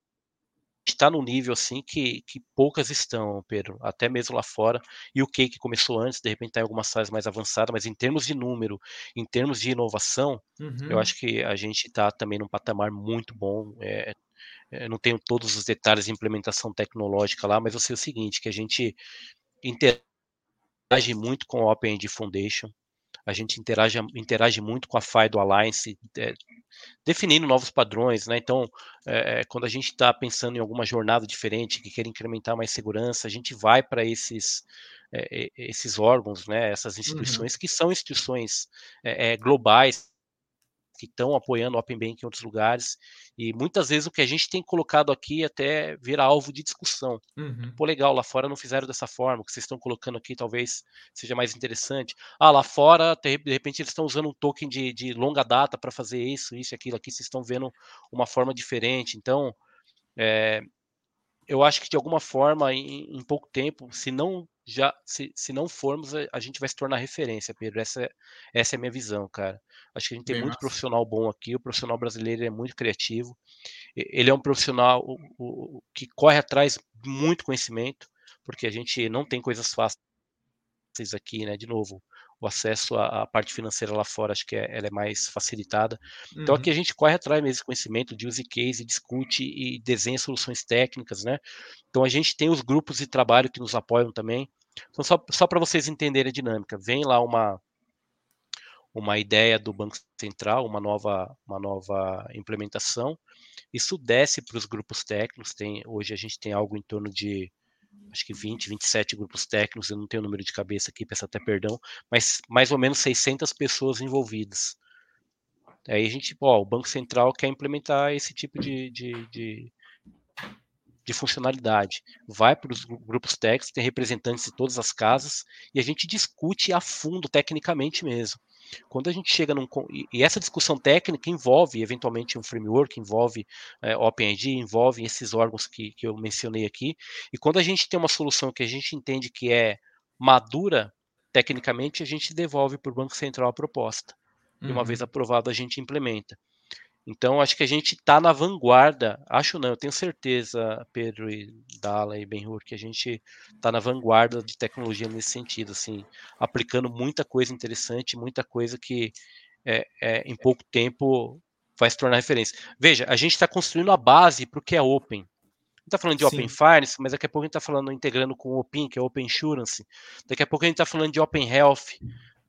está num nível assim que, que poucas estão, Pedro, até mesmo lá fora. E o que que começou antes, de repente está em algumas fases mais avançadas, mas em termos de número, em termos de inovação, uhum. eu acho que a gente está também num patamar muito bom. É, é, não tenho todos os detalhes de implementação tecnológica lá, mas eu sei o seguinte, que a gente interage interage muito com o OpenID Foundation, a gente interage, interage muito com a FIDO Alliance, é, definindo novos padrões, né? Então, é, quando a gente está pensando em alguma jornada diferente, que quer incrementar mais segurança, a gente vai para esses, é, esses órgãos, né? Essas uhum. instituições uhum. que são instituições globais que estão apoiando o Open Bank em outros lugares. E muitas vezes o que a gente tem colocado aqui até vira alvo de discussão. Uhum. Pô, legal, lá fora não fizeram dessa forma, o que vocês estão colocando aqui talvez seja mais interessante. Ah, lá fora, de repente, eles estão usando um token de, de longa data para fazer isso, isso e aquilo. Aqui vocês estão vendo uma forma diferente. Então, é, eu acho que de alguma forma, em, em pouco tempo, se não já se, se não formos, a, a, gente vai se tornar referência, Pedro. Essa, essa é a minha visão, cara. Acho que a gente tem Bem muito massa. profissional bom aqui. O profissional brasileiro é muito criativo. Ele é um profissional o, o, que corre atrás muito conhecimento, porque a gente não tem coisas fáceis aqui, né? De novo, o acesso à, à parte financeira lá fora, acho que é, ela é mais facilitada. Então aqui Uhum. a gente corre atrás mesmo desse conhecimento de use case, discute e desenha soluções técnicas, né? Então a gente tem os grupos de trabalho que nos apoiam também. Então só, só para vocês entenderem a dinâmica, vem lá uma uma ideia do Banco Central, uma nova, uma nova implementação. Isso desce para os grupos técnicos. Tem, hoje a gente tem algo em torno de acho que 20, 27 grupos técnicos, eu não tenho o número de cabeça aqui, peço até perdão, mas mais ou menos 600 pessoas envolvidas. Aí a gente, ó, o Banco Central quer implementar esse tipo de, de, de, de funcionalidade. Vai para os grupos técnicos, tem representantes de todas as casas, e a gente discute a fundo, tecnicamente mesmo. Quando a gente chega num. E essa discussão técnica envolve, eventualmente, um framework, envolve é, OpenID, envolve esses órgãos que, que eu mencionei aqui. E quando a gente tem uma solução que a gente entende que é madura, tecnicamente, a gente devolve para o Banco Central a proposta. E uma vez aprovado, a gente implementa. Então, acho que a gente está na vanguarda. Acho não, eu tenho certeza, Pedro e Dala e Benhur, que a gente está na vanguarda de tecnologia nesse sentido, assim, aplicando muita coisa interessante, muita coisa que é, é, em pouco tempo vai se tornar referência. Veja, a gente está construindo a base para o que é open. A gente está falando de Sim. Open Finance, mas daqui a pouco a gente está falando integrando com o Open, que é Open Insurance. Daqui a pouco a gente está falando de Open Health,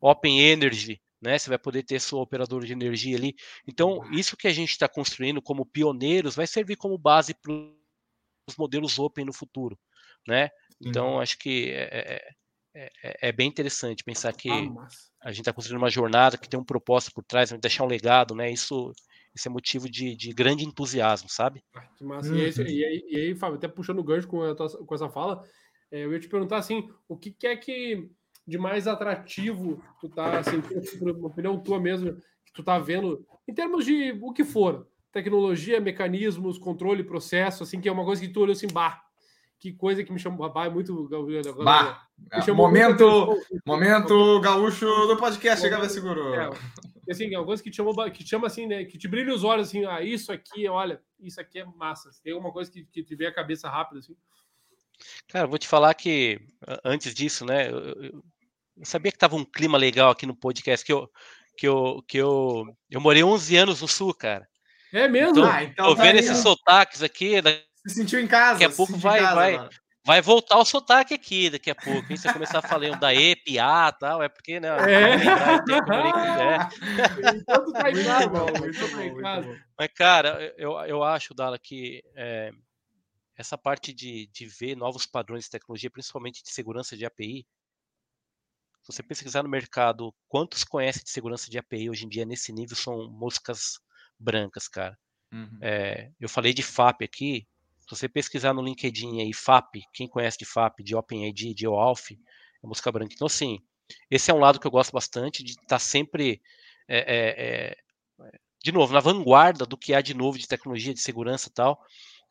Open Energy, né? Você vai poder ter seu operador de energia ali. Então, isso que a gente está construindo como pioneiros vai servir como base para os modelos open no futuro, né? Então, acho que é, é, é, é, bem interessante pensar que Ah, a gente está construindo uma jornada que tem um propósito por trás, vai deixar um legado, né? Isso, isso é motivo de, de grande entusiasmo, sabe? Ah, que massa. E, aí, Uhum. e, aí, e aí, Fábio, até puxando o gancho com, a tua- com essa fala, é, eu ia te perguntar assim, o que, que é que de mais atrativo tu tá, assim, por uma opinião tua mesmo, que tu tá vendo, em termos de o que for, tecnologia, mecanismos, controle, processo, assim, que é uma coisa que tu olhou assim, bah, que coisa que me chamou, bah, é muito... Bah, me chamou momento, atenção. momento gaúcho do podcast, chega Momento- Seguro. É, assim, é uma coisa que te, chama, que te chama assim, né? Que te brilha os olhos assim, ah, isso aqui, olha, isso aqui é massa. Tem alguma coisa que, que te vê a cabeça rápido, assim? Cara, vou te falar que antes disso, né? Eu, eu- eu sabia que tava um clima legal aqui no podcast, que eu, que eu, que eu, eu morei 11 anos no sul, cara. É mesmo? Então, Ah, então Tô tá vendo aí, esses ó. sotaques aqui, daqui Se sentiu em casa. Daqui a pouco vai- casa vai. vai voltar o sotaque aqui daqui a pouco. Hein? Se eu começar a falar da E, PA e tal, é porque, né? É. é. Então tu tá em Muito casa, bom, então muito tu tá. Mas, cara, eu, eu acho, Dala, que é, essa parte de, de ver novos padrões de tecnologia, principalmente de segurança de API, se você pesquisar no mercado, quantos conhecem de segurança de API hoje em dia nesse nível são moscas brancas, cara. Uhum. É, eu falei de FAP aqui. Se você pesquisar no LinkedIn aí, FAP, quem conhece de FAP, de OpenID, de OAuth, é música branca. Então, assim, esse é um lado que eu gosto bastante, de estar sempre, é, é, é, de novo, na vanguarda do que há de novo de tecnologia, de segurança e tal.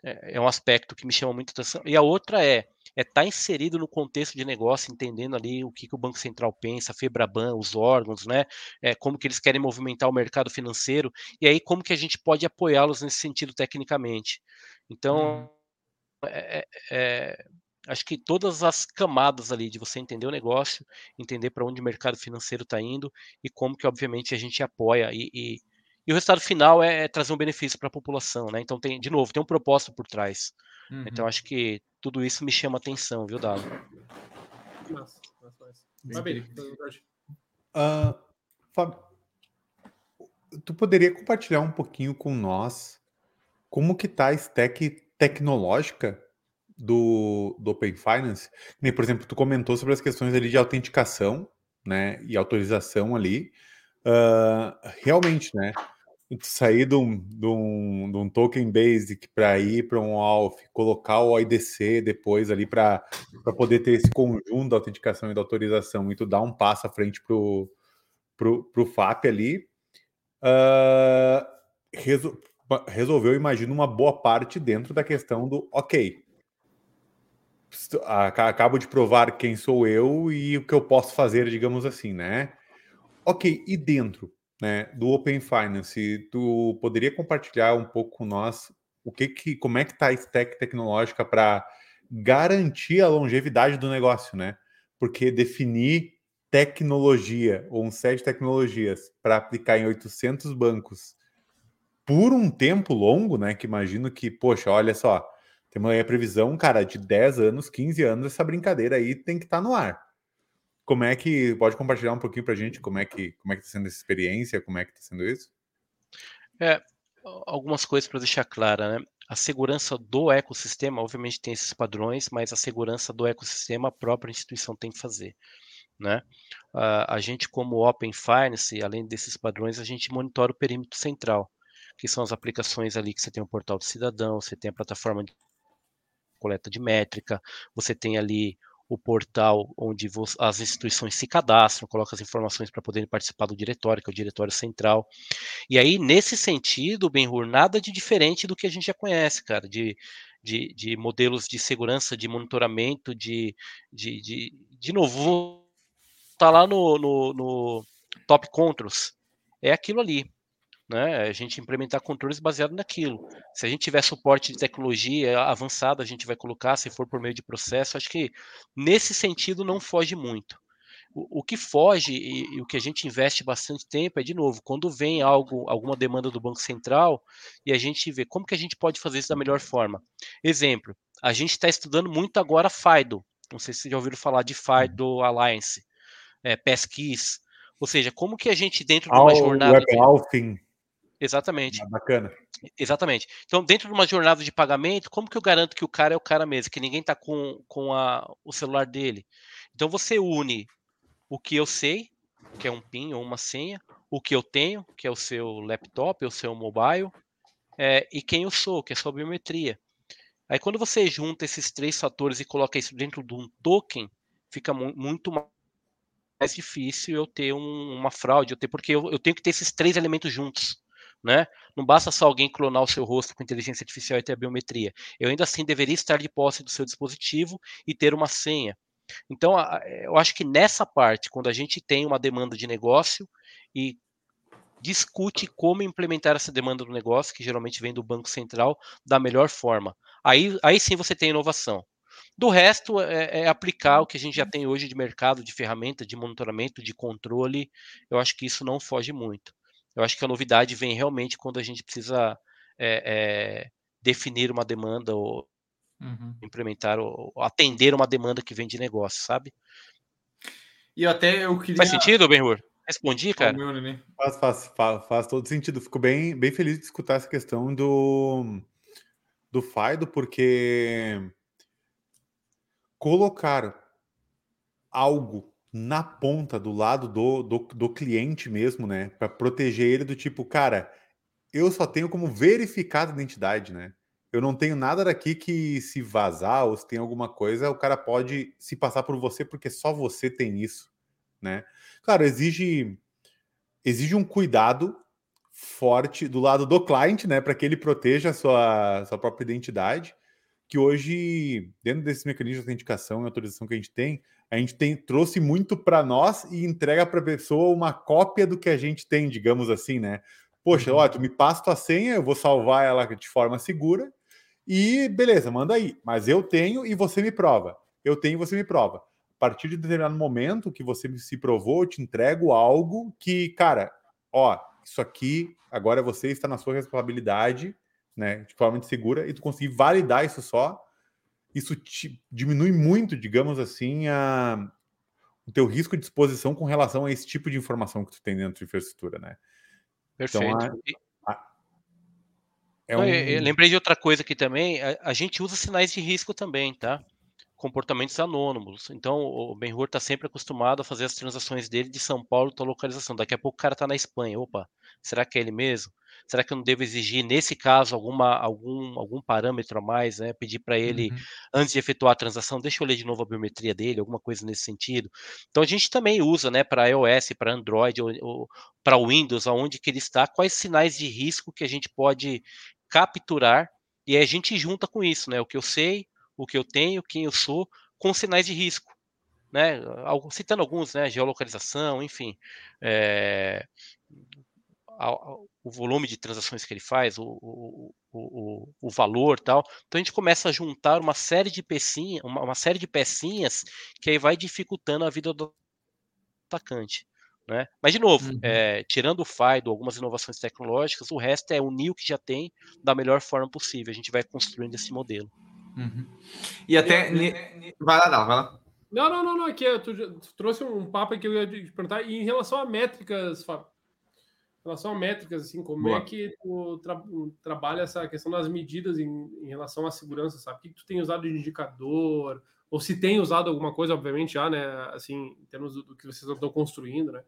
É, é um aspecto que me chama muito atenção. E a outra é é estar inserido no contexto de negócio, entendendo ali o que, que o Banco Central pensa, a Febraban, os órgãos, né? É, como que eles querem movimentar o mercado financeiro e aí como que a gente pode apoiá-los nesse sentido tecnicamente. Então, é, é, é, acho que todas as camadas ali de você entender o negócio, entender para onde o mercado financeiro está indo e como que, obviamente, a gente apoia e, e, e o resultado final é, é trazer um benefício para a população, né? Então, tem, de novo, tem um propósito por trás. Uhum. Então, acho que tudo isso me chama atenção, viu, Dado? Massa, massa, massa. Fábio, tu poderia compartilhar um pouquinho com nós como que tá a stack tecnológica do, do Open Finance? Nem, por exemplo, tu comentou sobre as questões ali de autenticação, né, e autorização ali. Ah, realmente, né, sair de um, de um, de um token basic para ir para um ALF, colocar o OIDC depois ali para poder ter esse conjunto da autenticação e da autorização e tu dar um passo à frente pro pro, pro FAP ali, ah, resol- resolveu, imagino, uma boa parte dentro da questão do ok. Acabo de provar quem sou eu e o que eu posso fazer, digamos assim, né? Ok, e dentro né, do Open Finance, tu poderia compartilhar um pouco com nós o que que, como é que está a stack tecnológica para garantir a longevidade do negócio, né? porque definir tecnologia ou um set de tecnologias para aplicar em 800 bancos por um tempo longo, né? Que imagino que, poxa, olha só, temos aí a previsão, cara, de 10 anos, 15 anos, essa brincadeira aí tem que estar tá no ar. Como é que pode compartilhar um pouquinho para a gente como é que como é que está sendo essa experiência, como é que está sendo isso? É, algumas coisas para deixar clara, né? A segurança do ecossistema, obviamente, tem esses padrões, mas a segurança do ecossistema a própria instituição tem que fazer. Né? A, a gente, como Open Finance, além desses padrões, a gente monitora o perímetro central, que são as aplicações ali que você tem o portal do cidadão, você tem a plataforma de coleta de métrica, você tem ali o portal onde as instituições se cadastram, colocam as informações para poderem participar do diretório, que é o diretório central. E aí, nesse sentido, Benhur, nada de diferente do que a gente já conhece, cara, de, de, de modelos de segurança, de monitoramento, de, de, de, de novo, tá lá no, no, no Top Controls. É aquilo ali né? A gente implementar controles baseado naquilo. Se a gente tiver suporte de tecnologia avançada, a gente vai colocar, se for por meio de processo, acho que nesse sentido não foge muito. O, o que foge e, e, o que a gente investe bastante tempo é, de novo, quando vem algo, alguma demanda do Banco Central e a gente vê como que a gente pode fazer isso da melhor forma. Exemplo, a gente está estudando muito agora FIDO. Não sei se vocês já ouviram falar de FIDO Alliance, é, PESKIS, ou seja, como que a gente dentro de uma jornada... Web Alphin. Exatamente. Ah, bacana. Exatamente. Então, dentro de uma jornada de pagamento, como que eu garanto que o cara é o cara mesmo, que ninguém está com, com a, o celular dele? Então, você une o que eu sei, que é um PIN ou uma senha, o que eu tenho, que é o seu laptop, o seu mobile, é, e quem eu sou, que é a sua biometria. Aí, quando você junta esses três fatores e coloca isso dentro de um token, fica mu muito mais difícil eu ter um, uma fraude, eu ter, porque eu, eu tenho que ter esses três elementos juntos né? Não basta só alguém clonar o seu rosto com inteligência artificial e ter a biometria. Eu ainda assim deveria estar de posse do seu dispositivo e ter uma senha. Então, eu acho que nessa parte, quando a gente tem uma demanda de negócio e discute como implementar essa demanda do negócio, que geralmente vem do Banco Central, da melhor forma. Aí, aí sim você tem inovação. Do resto, é, é, aplicar o que a gente já tem hoje de mercado, de ferramenta, de monitoramento, de controle. Eu acho que isso não foge muito. Eu acho que a novidade vem realmente quando a gente precisa é, é, definir uma demanda ou uhum. implementar ou atender uma demanda que vem de negócio, sabe? E até eu queria. Faz sentido, Benhur? Respondi, cara? Faz, faz, faz, faz, todo sentido. Fico bem, bem feliz de escutar essa questão do, do Fido, porque colocar algo na ponta, do lado do, do, do cliente mesmo, né? Para proteger ele do tipo, cara, eu só tenho como verificar a identidade, né? Eu não tenho nada daqui que se vazar ou se tem alguma coisa, o cara pode se passar por você porque só você tem isso, né? Claro, exige exige um cuidado forte do lado do cliente, né, para que ele proteja a sua, sua própria identidade, que hoje, dentro desses mecanismos de autenticação e autorização que a gente tem, a gente tem, trouxe muito para nós e entrega para a pessoa uma cópia do que a gente tem, digamos assim, né? Poxa, uhum. ó, tu me passa tua senha, eu vou salvar ela de forma segura e beleza, manda aí. Mas eu tenho e você me prova. Eu tenho e você me prova. A partir de determinado momento que você se provou, eu te entrego algo que, cara, ó, isso aqui agora você está na sua responsabilidade, né, de forma segura e tu conseguir validar isso só isso diminui muito, digamos assim, a, o teu risco de exposição com relação a esse tipo de informação que tu tem dentro de infraestrutura, né? Perfeito. Então, a, a, é um... eu, eu lembrei de outra coisa aqui também. A, a, gente usa sinais de risco também, tá? Comportamentos anônimos. Então, o Benhur está sempre acostumado a fazer as transações dele de São Paulo, tua localização. Daqui a pouco o cara está na Espanha. Opa, será que é ele mesmo? Será que eu não devo exigir, nesse caso, alguma, algum, algum parâmetro a mais, né? Pedir para ele, uhum. antes de efetuar a transação, deixa eu ler de novo a biometria dele, alguma coisa nesse sentido. Então a gente também usa, né, para iOS, para Android, ou, ou para Windows, aonde que ele está, quais sinais de risco que a gente pode capturar, e aí a gente junta com isso, né? O que eu sei, o que eu tenho, quem eu sou, com sinais de risco. Né, citando alguns, né, geolocalização, enfim, é, o volume de transações que ele faz, o, o, o, o, valor tal. Então a gente começa a juntar uma série de pecinhas, uma, uma série de pecinhas que aí vai dificultando a vida do atacante. Né? Mas, de novo, uhum. é, tirando o FIDO, algumas inovações tecnológicas, o resto é unir o que já tem da melhor forma possível. A gente vai construindo esse modelo. Uhum. E até. E, vai lá, não, vai lá. Não, não, não, não. Aqui tu, tu trouxe um papo que eu ia te perguntar. E em relação a métricas, Fábio, em relação a métricas, assim, como Boa. é que tu tra trabalha essa questão das medidas em, em, relação à segurança, sabe? O que tu tem usado de indicador? Ou se tem usado alguma coisa, obviamente, já, né? Assim, em termos do, do que vocês estão construindo, né?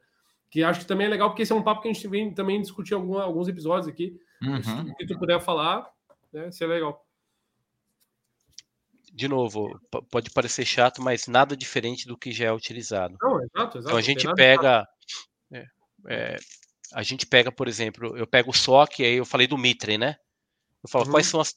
Que acho que também é legal, porque esse é um papo que a gente vem também discutir algum, alguns episódios aqui. Uhum. Se, tu puder falar, né? Isso é legal de novo, pode parecer chato, mas nada diferente do que já é utilizado. Não, exato, exato. Então a gente pega. É, é, a gente pega, por exemplo, eu pego o SOC, aí eu falei do Mitre, né? Eu falo uhum. quais são as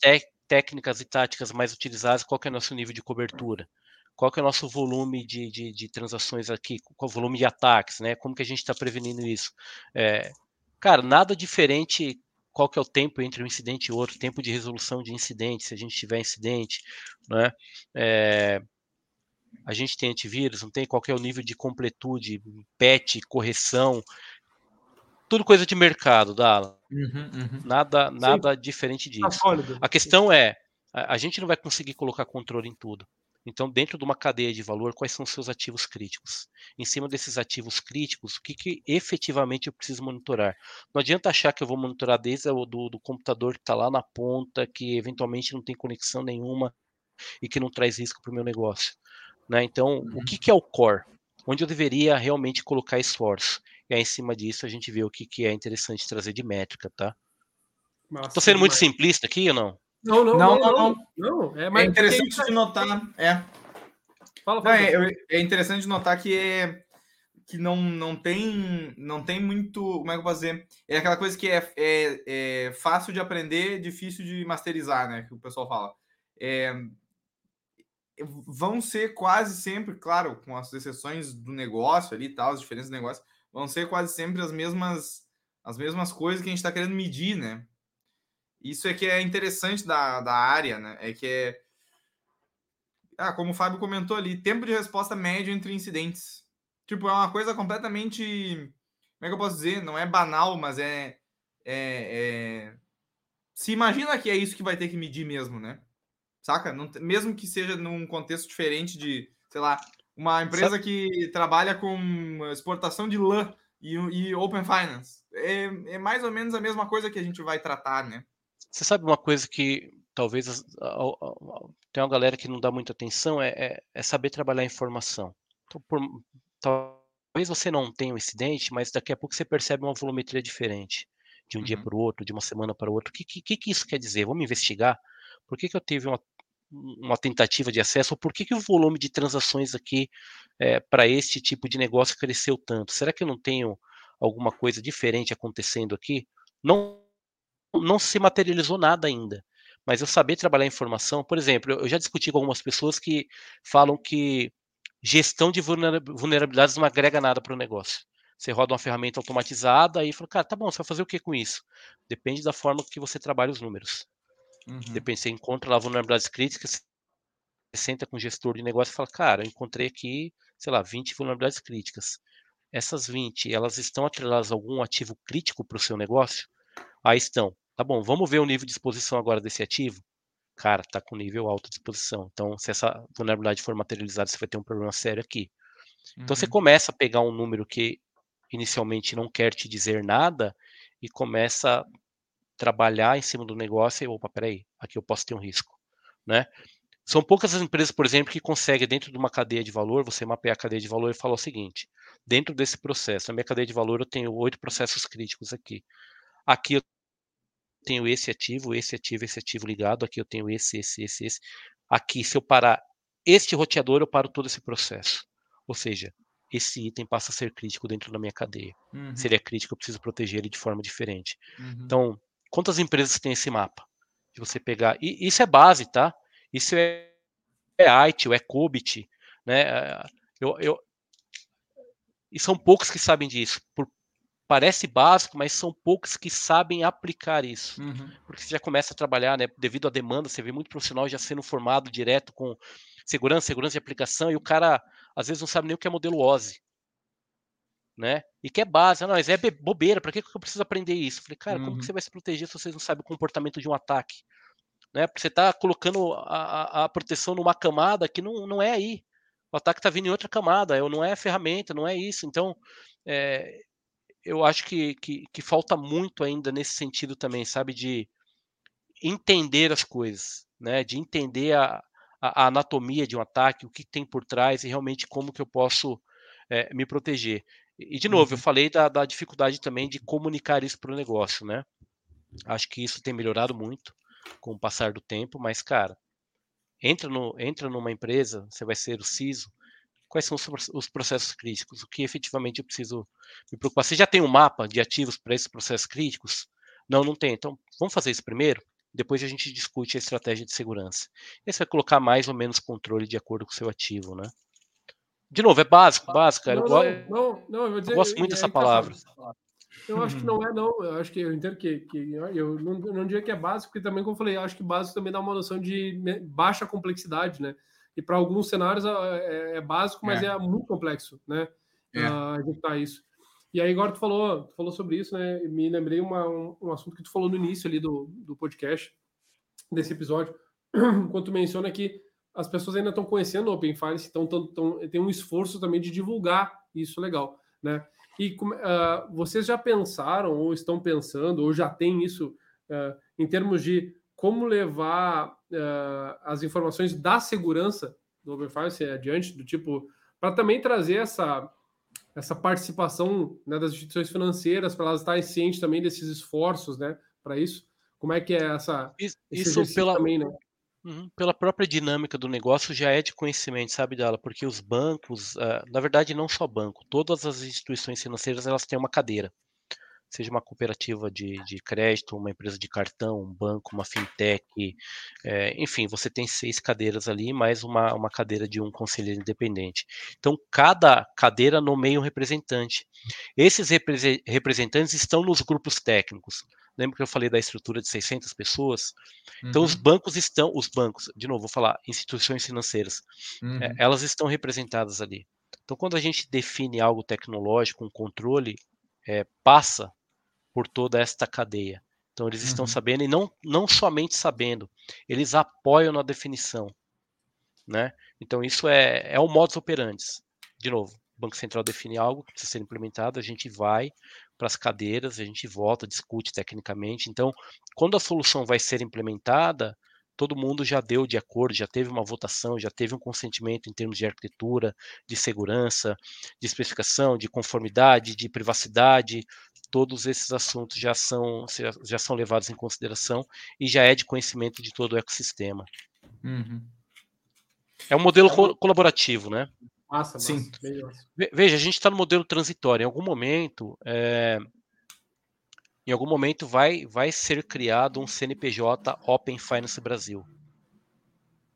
técnicas e táticas mais utilizadas, qual é o nosso nível de cobertura, qual é o nosso volume de, de, de, transações aqui, qual é o volume de ataques, né? Como que a gente está prevenindo isso? É, cara, nada diferente qual que é o tempo entre um incidente e outro, tempo de resolução de incidente, se a gente tiver incidente, né? É, a gente tem antivírus, não tem qual é o nível de completude, patch, correção, tudo coisa de mercado, Dala. Uhum, uhum. Nada, nada diferente tá disso. a questão é, a, a gente não vai conseguir colocar controle em tudo. Então, dentro de uma cadeia de valor, quais são os seus ativos críticos? Em cima desses ativos críticos, o que, que efetivamente eu preciso monitorar? Não adianta achar que eu vou monitorar desde o do, do computador que está lá na ponta, que eventualmente não tem conexão nenhuma e que não traz risco para o meu negócio. Né? Então, uhum. o que, que é o core? Onde eu deveria realmente colocar esforço? E aí, em cima disso, a gente vê o que, que é interessante trazer de métrica, tá? Estou sendo muito simplista aqui ou não? Não, não, não. não, não, não. É, é, interessante de notar. É. Fala, fala. É, é, interessante de notar que é que não, não tem não tem muito como é que eu posso dizer é aquela coisa que é, é, é fácil de aprender difícil de masterizar né que o pessoal fala é, vão ser quase sempre claro com as exceções do negócio ali tal as diferenças do negócio vão ser quase sempre as mesmas as mesmas coisas que a gente está querendo medir né isso é que é interessante da, da área, né? É que é. Ah, como o Fábio comentou ali, tempo de resposta médio entre incidentes. Tipo, é uma coisa completamente. Como é que eu posso dizer? Não é banal, mas é. é, é... Se imagina que é isso que vai ter que medir mesmo, né? Saca? Não, mesmo que seja num contexto diferente de, sei lá, uma empresa Sabe? que trabalha com exportação de lã e, e Open Finance. É, é mais ou menos a mesma coisa que a gente vai tratar, né? Você sabe uma coisa que talvez tem uma galera que não dá muita atenção é, é, é saber trabalhar a informação. Então, por, talvez você não tenha um incidente, mas daqui a pouco você percebe uma volumetria diferente de um uhum. dia para o outro, de uma semana para o outro. O que, que, que, isso quer dizer? Vamos investigar. Por que, que eu tive uma, uma tentativa de acesso? Ou por que, que o volume de transações aqui é, para este tipo de negócio cresceu tanto? Será que eu não tenho alguma coisa diferente acontecendo aqui? Não não se materializou nada ainda. Mas eu saber trabalhar informação, por exemplo, eu já discuti com algumas pessoas que falam que gestão de vulnerabilidades não agrega nada para o negócio. Você roda uma ferramenta automatizada e fala, cara, tá bom, você vai fazer o que com isso? Depende da forma que você trabalha os números. Uhum. Depende, você encontra lá vulnerabilidades críticas, você senta com o gestor de negócio e fala, cara, eu encontrei aqui, sei lá, 20 vulnerabilidades críticas. Essas 20, elas estão atreladas a algum ativo crítico para o seu negócio? Aí estão. Tá bom, vamos ver o nível de exposição agora desse ativo? Cara, tá com nível alto de exposição. Então, se essa vulnerabilidade for materializada, você vai ter um problema sério aqui. Uhum. Então, você uhum. começa a pegar um número que inicialmente não quer te dizer nada e começa a trabalhar em cima do negócio e, opa, peraí, aqui eu posso ter um risco, né? São poucas as empresas, por exemplo, que conseguem, dentro de uma cadeia de valor, você mapear a cadeia de valor e falar o seguinte: dentro desse processo, na minha cadeia de valor, eu tenho oito processos críticos aqui. Aqui eu tenho esse ativo, esse ativo, esse ativo ligado, aqui eu tenho esse, esse, esse, esse. Aqui, se eu parar este roteador, eu paro todo esse processo. Ou seja, esse item passa a ser crítico dentro da minha cadeia. Uhum. Se ele é crítico, eu preciso proteger ele de forma diferente. Uhum. Então, quantas empresas têm esse mapa? De você pegar. E isso é base, tá? Isso é, é ITIL, é COBIT, né? Eu, eu, e são poucos que sabem disso. Por parece básico, mas são poucos que sabem aplicar isso. Uhum. Porque você já começa a trabalhar, né? Devido à demanda, você vê muito profissional já sendo formado direto com segurança, segurança de aplicação, e o cara às vezes não sabe nem o que é modelo OSI. Né? E que é base, não, mas é bobeira, para que, eu preciso aprender isso? Falei, cara, uhum. como que você vai se proteger se você não sabe o comportamento de um ataque? Né? Porque você está colocando a, a, proteção numa camada que não, não é aí. O ataque está vindo em outra camada, não é ferramenta, não é isso. Então, é, eu acho que, que, que, falta muito ainda nesse sentido também, sabe? De entender as coisas, né? De entender a, a, anatomia de um ataque, o que tem por trás e realmente como que eu posso é, me proteger. E, de novo, uhum. eu falei da, da dificuldade também de comunicar isso para o negócio, né? Acho que isso tem melhorado muito com o passar do tempo, mas, cara, entra, no, entra numa empresa, você vai ser o CISO, quais são os processos críticos, o que efetivamente eu preciso me preocupar. Você já tem um mapa de ativos para esses processos críticos? Não, não tem. Então, vamos fazer isso primeiro? Depois a gente discute a estratégia de segurança. E você vai colocar mais ou menos controle de acordo com o seu ativo, né? De novo, é básico, básico. Não, eu, não, não, eu, dizer, eu gosto muito é, dessa palavra. Eu acho que não é, não. Eu acho que eu entendo que, que eu não, não diria que é básico, porque também, como eu falei, eu acho que básico também dá uma noção de baixa complexidade, né? E para alguns cenários é, é, básico, mas é. é. muito complexo, né? É. Uh, executar isso. E aí, agora tu falou, tu falou sobre isso, né? Me lembrei uma, um, um, assunto que tu falou no início ali do, do podcast, desse episódio, quando tu menciona que as pessoas ainda estão conhecendo o Open Finance, então tão, tão, tem um esforço também de divulgar isso legal, né? E uh, vocês já pensaram, ou estão pensando, ou já tem isso uh, em termos de como levar uh, as informações da segurança do Open Finance adiante, do tipo, para também trazer essa, essa participação né, das instituições financeiras, para elas estarem cientes também desses esforços, né, para isso? Como é que é essa isso, pela também, né? Uhum. Pela própria dinâmica do negócio já é de conhecimento, sabe, dela? Porque os bancos, uh, na verdade, não só banco, todas as instituições financeiras elas têm uma cadeira. Seja uma cooperativa de, de crédito, uma empresa de cartão, um banco, uma fintech, é, enfim, você tem seis cadeiras ali, mais uma, uma cadeira de um conselheiro independente. Então, cada cadeira nomeia um representante. Esses repre representantes estão nos grupos técnicos. Lembra que eu falei da estrutura de 600 pessoas? Uhum. Então, os uhum. bancos estão, os bancos, de novo, vou falar, instituições financeiras, é, uhum. é, elas estão representadas ali. Então, quando a gente define algo tecnológico, um controle, é, passa por toda esta cadeia. Então, eles estão uhum. sabendo, e não, não somente sabendo, eles apoiam na definição. Né? Então, isso é, é o modus operandi. De novo, o Banco Central define algo que precisa ser implementado, a gente vai, para as cadeiras, a gente volta, discute tecnicamente. Então, quando a solução vai ser implementada, todo mundo já deu de acordo, já teve uma votação, já teve um consentimento em termos de arquitetura, de segurança, de especificação, de conformidade, de privacidade. Todos esses assuntos já são, já são levados em consideração e já é de conhecimento de todo o ecossistema. Uhum. É um modelo co colaborativo, né? Massa, Sim. Veja, a gente está no modelo transitório. Em algum momento, é... em algum momento vai, vai ser criado um CNPJ Open Finance Brasil,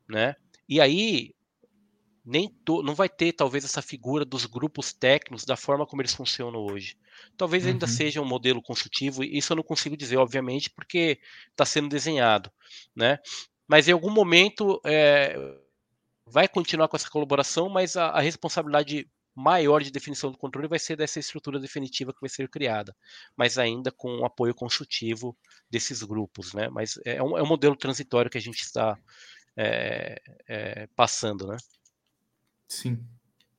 né? E aí nem to... não vai ter talvez essa figura dos grupos técnicos da forma como eles funcionam hoje. Talvez ainda uhum. seja um modelo consultivo. Isso eu não consigo dizer, obviamente, porque está sendo desenhado, né? Mas em algum momento é, vai continuar com essa colaboração, mas a, a, responsabilidade maior de definição do controle vai ser dessa estrutura definitiva que vai ser criada, mas ainda com o apoio consultivo desses grupos, né? Mas é um, é um modelo transitório que a gente está é, é, passando, né? Sim,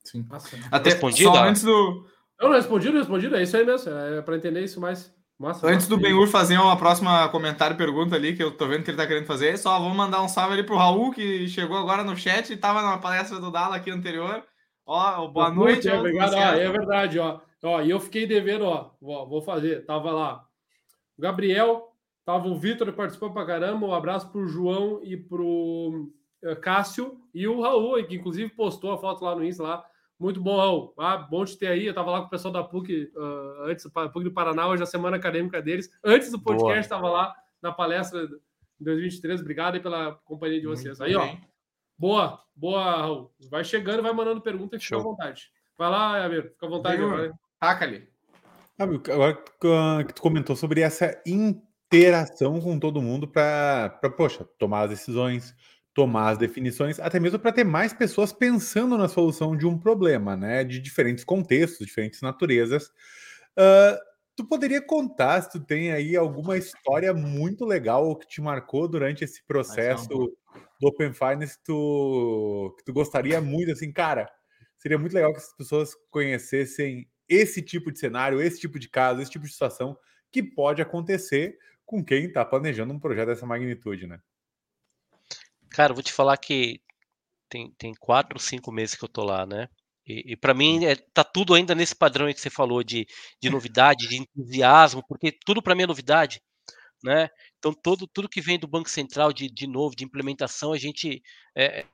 sim. Até Respondido, só antes do... Eu não respondi, respondido, é isso aí mesmo, é para entender isso mais. Massa, Antes do Benhur fazer uma próxima comentário pergunta ali, que eu tô vendo que ele tá querendo fazer, só vou mandar um salve ali pro Raul, que chegou agora no chat e tava na palestra do Dala aqui anterior. Ó, boa noite. É, obrigado. Ah, é verdade, ó. Ó, e eu fiquei devendo, ó, ó, vou fazer. Tava lá o Gabriel, tava o Vitor participou pra caramba. Um abraço pro João e pro uh, Cássio e o Raul, que inclusive postou a foto lá no Insta lá. Muito bom, Raul. Ah, bom te ter aí. Eu estava lá com o pessoal da PUC uh, antes, PUC do Paraná, hoje é a semana acadêmica deles. Antes do podcast, estava lá na palestra de 2023. Obrigado aí pela companhia de vocês. Muito aí, bem. ó. Boa, boa, Raul. Vai chegando, vai mandando pergunta e fica à vontade. Vai lá, Amir, fica à vontade. Taca ali. Agora que tu comentou sobre essa interação com todo mundo para, poxa, tomar as decisões, tomar as definições, até mesmo para ter mais pessoas pensando na solução de um problema, né? De diferentes contextos, diferentes naturezas. Uh, tu poderia contar se tu tem aí alguma história muito legal que te marcou durante esse processo do Open Finance tu, que tu gostaria muito, assim, cara, seria muito legal que as pessoas conhecessem esse tipo de cenário, esse tipo de caso, esse tipo de situação que pode acontecer com quem está planejando um projeto dessa magnitude, né? Cara, vou te falar que tem, tem quatro, cinco meses que eu tô lá, né? E, e para mim é, tá tudo ainda nesse padrão que você falou de, de novidade, de entusiasmo, porque tudo para mim é novidade, né? Então todo, tudo que vem do Banco Central de, de novo, de implementação, a gente é,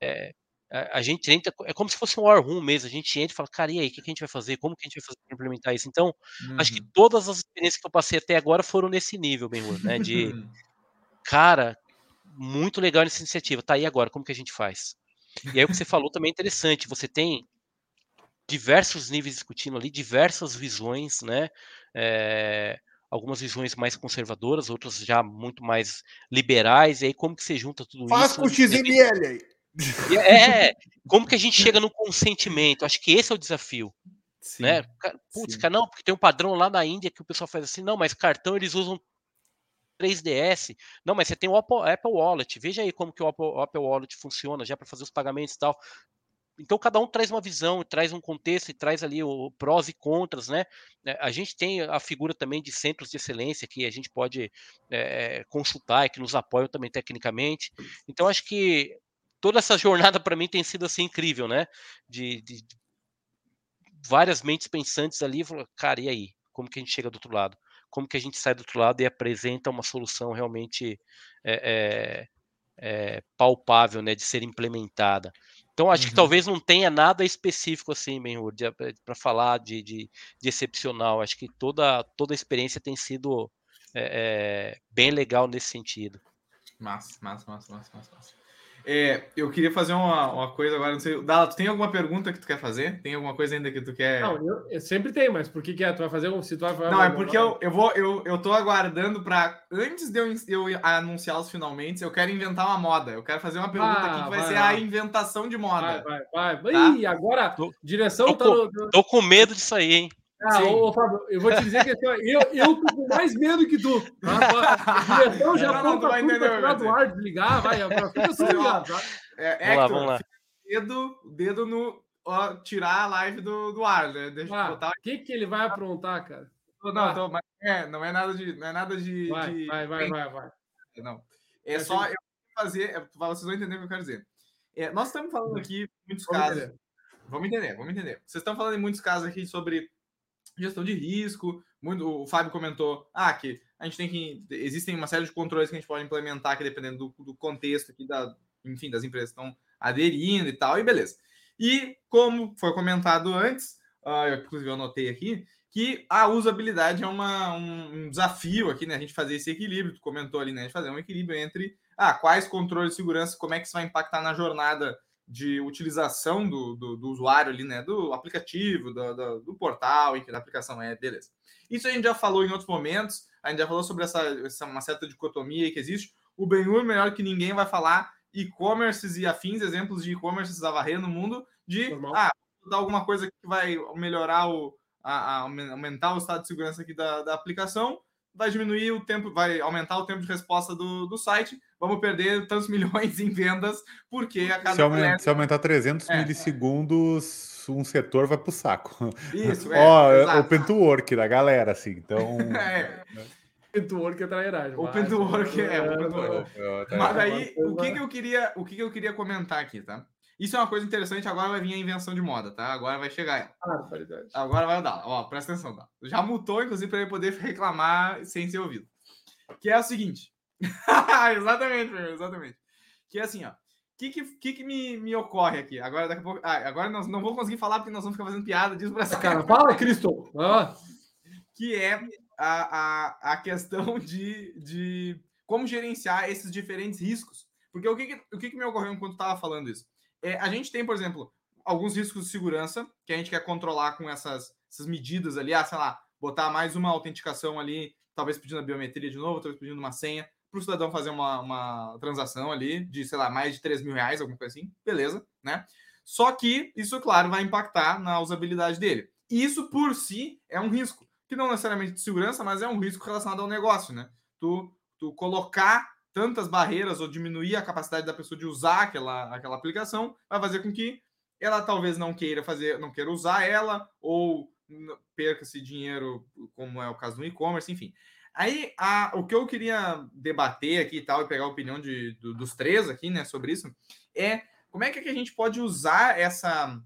é, a, a, gente entra, é como se fosse um war room mesmo, a gente entra e fala, cara, e aí, o que, que a gente vai fazer? Como que a gente vai fazer para implementar isso? Então, uhum. acho que uhum. todas as experiências que eu passei até agora foram nesse nível, bem né? De, cara, muito legal nessa iniciativa, tá aí agora, como que a gente faz? E aí o que você falou também é interessante, você tem diversos níveis discutindo ali, diversas visões, né? É, algumas visões mais conservadoras, outras já muito mais liberais, e aí como que você junta tudo Faz isso? Faz com o XML aí! É, como que a gente chega no consentimento? Acho que esse é o desafio. Sim, né? Putz, cara, não, porque tem um padrão lá na Índia que o pessoal faz assim, não, mas cartão eles usam 3DS. Não, mas você tem o Apple, Wallet. Veja aí como que o Apple, o Apple Wallet funciona já para fazer os pagamentos e tal. Então cada um traz uma visão, traz um contexto e traz ali o prós e contras, né? É, a gente tem a figura também de centros de excelência que a gente pode é, consultar e que nos apoiam também tecnicamente. Então acho que toda essa jornada para mim tem sido assim incrível, né? De, de, várias mentes pensantes ali, cara, e aí? Como que a gente chega do outro lado? Como que a gente sai do outro lado e apresenta uma solução realmente é, é, palpável, né, de ser implementada? Então, acho uhum. que talvez não tenha nada específico assim, para falar de, de, de, excepcional. Acho que toda, toda a experiência tem sido é, bem legal nesse sentido. Massa, massa, massa, massa, massa. É, eu queria fazer uma, uma coisa agora, não sei. Dala, tu tem alguma pergunta que tu quer fazer? Tem alguma coisa ainda que tu quer. Não, eu, eu sempre tenho, mas por que, que é? Tu vai fazer um. Se tu vai não, é porque eu, eu vou, eu, eu tô aguardando para Antes de eu, eu anunciar os finalmente, eu quero inventar uma moda. Eu quero fazer uma pergunta ah, aqui que vai, vai ser vai. a inventação de moda. Vai, vai, vai. Tá? Ih, agora, tô, direção tô, tá no, tô com medo disso aí, hein? Ah, ô, Fábio, eu vou te dizer que assim, eu, eu tô mais medo que tu. Direção já tudo pra tirar do ar, desligar, vai. Fica assim, tá? É, vamos lá, vamos lá. Dedo, dedo no. Ó, tirar a live do, do ar, né? Deixa ah, eu botar. O que, que ele vai aprontar, cara? Não, ah. tô, mas é, não é nada de. Não é nada de. Vai, de... vai, vai, vai, vai. Não. É só eu fazer. É, vocês vão entender o que eu quero dizer. É, nós estamos falando aqui muitos vamos casos. Entender. Vamos entender, vamos entender. Vocês estão falando em muitos casos aqui sobre gestão de risco. Muito, o Fábio comentou ah, que a gente tem que. Existem uma série de controles que a gente pode implementar aqui, dependendo do, do contexto aqui da, enfim, das empresas que estão aderindo e tal, e beleza. E como foi comentado antes, uh, eu, inclusive eu anotei aqui, que a usabilidade é uma, um, um, desafio aqui, né? A gente fazer esse equilíbrio, tu comentou ali, né? A gente fazer um equilíbrio entre ah, quais controles de segurança, como é que isso vai impactar na jornada de utilização do, do, do usuário ali, né? Do aplicativo, do, do, do, portal, enfim, da aplicação é, beleza. Isso a gente já falou em outros momentos, a gente já falou sobre essa, essa uma certa dicotomia que existe. O Benhur, melhor que ninguém, vai falar e-commerces e afins, exemplos de e-commerces da varrer no mundo, de ah, dar alguma coisa que vai melhorar o, a, a, aumentar o estado de segurança aqui da, da aplicação, vai diminuir o tempo, vai aumentar o tempo de resposta do, do site, vamos perder tantos milhões em vendas, porque a cada. Se, aumenta, se aumentar 300 é, milissegundos, um setor vai para o saco. Isso, é. Ó, open to work da galera, assim, então. é. Open to work é trairagem. Open to work é, open to work. Mas aí, o que, que eu queria, o que, que eu queria comentar aqui, tá? Isso é uma coisa interessante, agora vai vir a invenção de moda, tá? Agora vai chegar ela. Ah, verdade. Agora vai dar. Ó, presta atenção, tá? Já mutou, inclusive, para ele poder reclamar sem ser ouvido. Que é o seguinte. exatamente, exatamente. Que é assim, ó. O que, que, que, me, me ocorre aqui? Agora, daqui a pouco. Ah, agora nós não vamos conseguir falar porque nós vamos ficar fazendo piada disso pra Cara, fala, Cristo! Ah. Que é a, a, a questão de, de como gerenciar esses diferentes riscos. Porque o que, que o que, que me ocorreu enquanto estava falando isso? É, a gente tem, por exemplo, alguns riscos de segurança que a gente quer controlar com essas, essas medidas ali, ah, sei lá, botar mais uma autenticação ali, talvez pedindo a biometria de novo, talvez pedindo uma senha, para o cidadão fazer uma, uma transação ali de, sei lá, mais de 3 mil reais, alguma coisa assim, beleza, né? Só que isso, claro, vai impactar na usabilidade dele. Isso por si é um risco, que não necessariamente de segurança, mas é um risco relacionado ao negócio, né? Tu, tu colocar tantas barreiras ou diminuir a capacidade da pessoa de usar aquela, aquela aplicação vai fazer com que ela talvez não queira fazer, não queira usar ela ou perca esse dinheiro, como é o caso do e-commerce, enfim. Aí, a, o que eu queria debater aqui e tal, e pegar a opinião de, do, dos três aqui, né, sobre isso, é como é que a gente pode usar essa,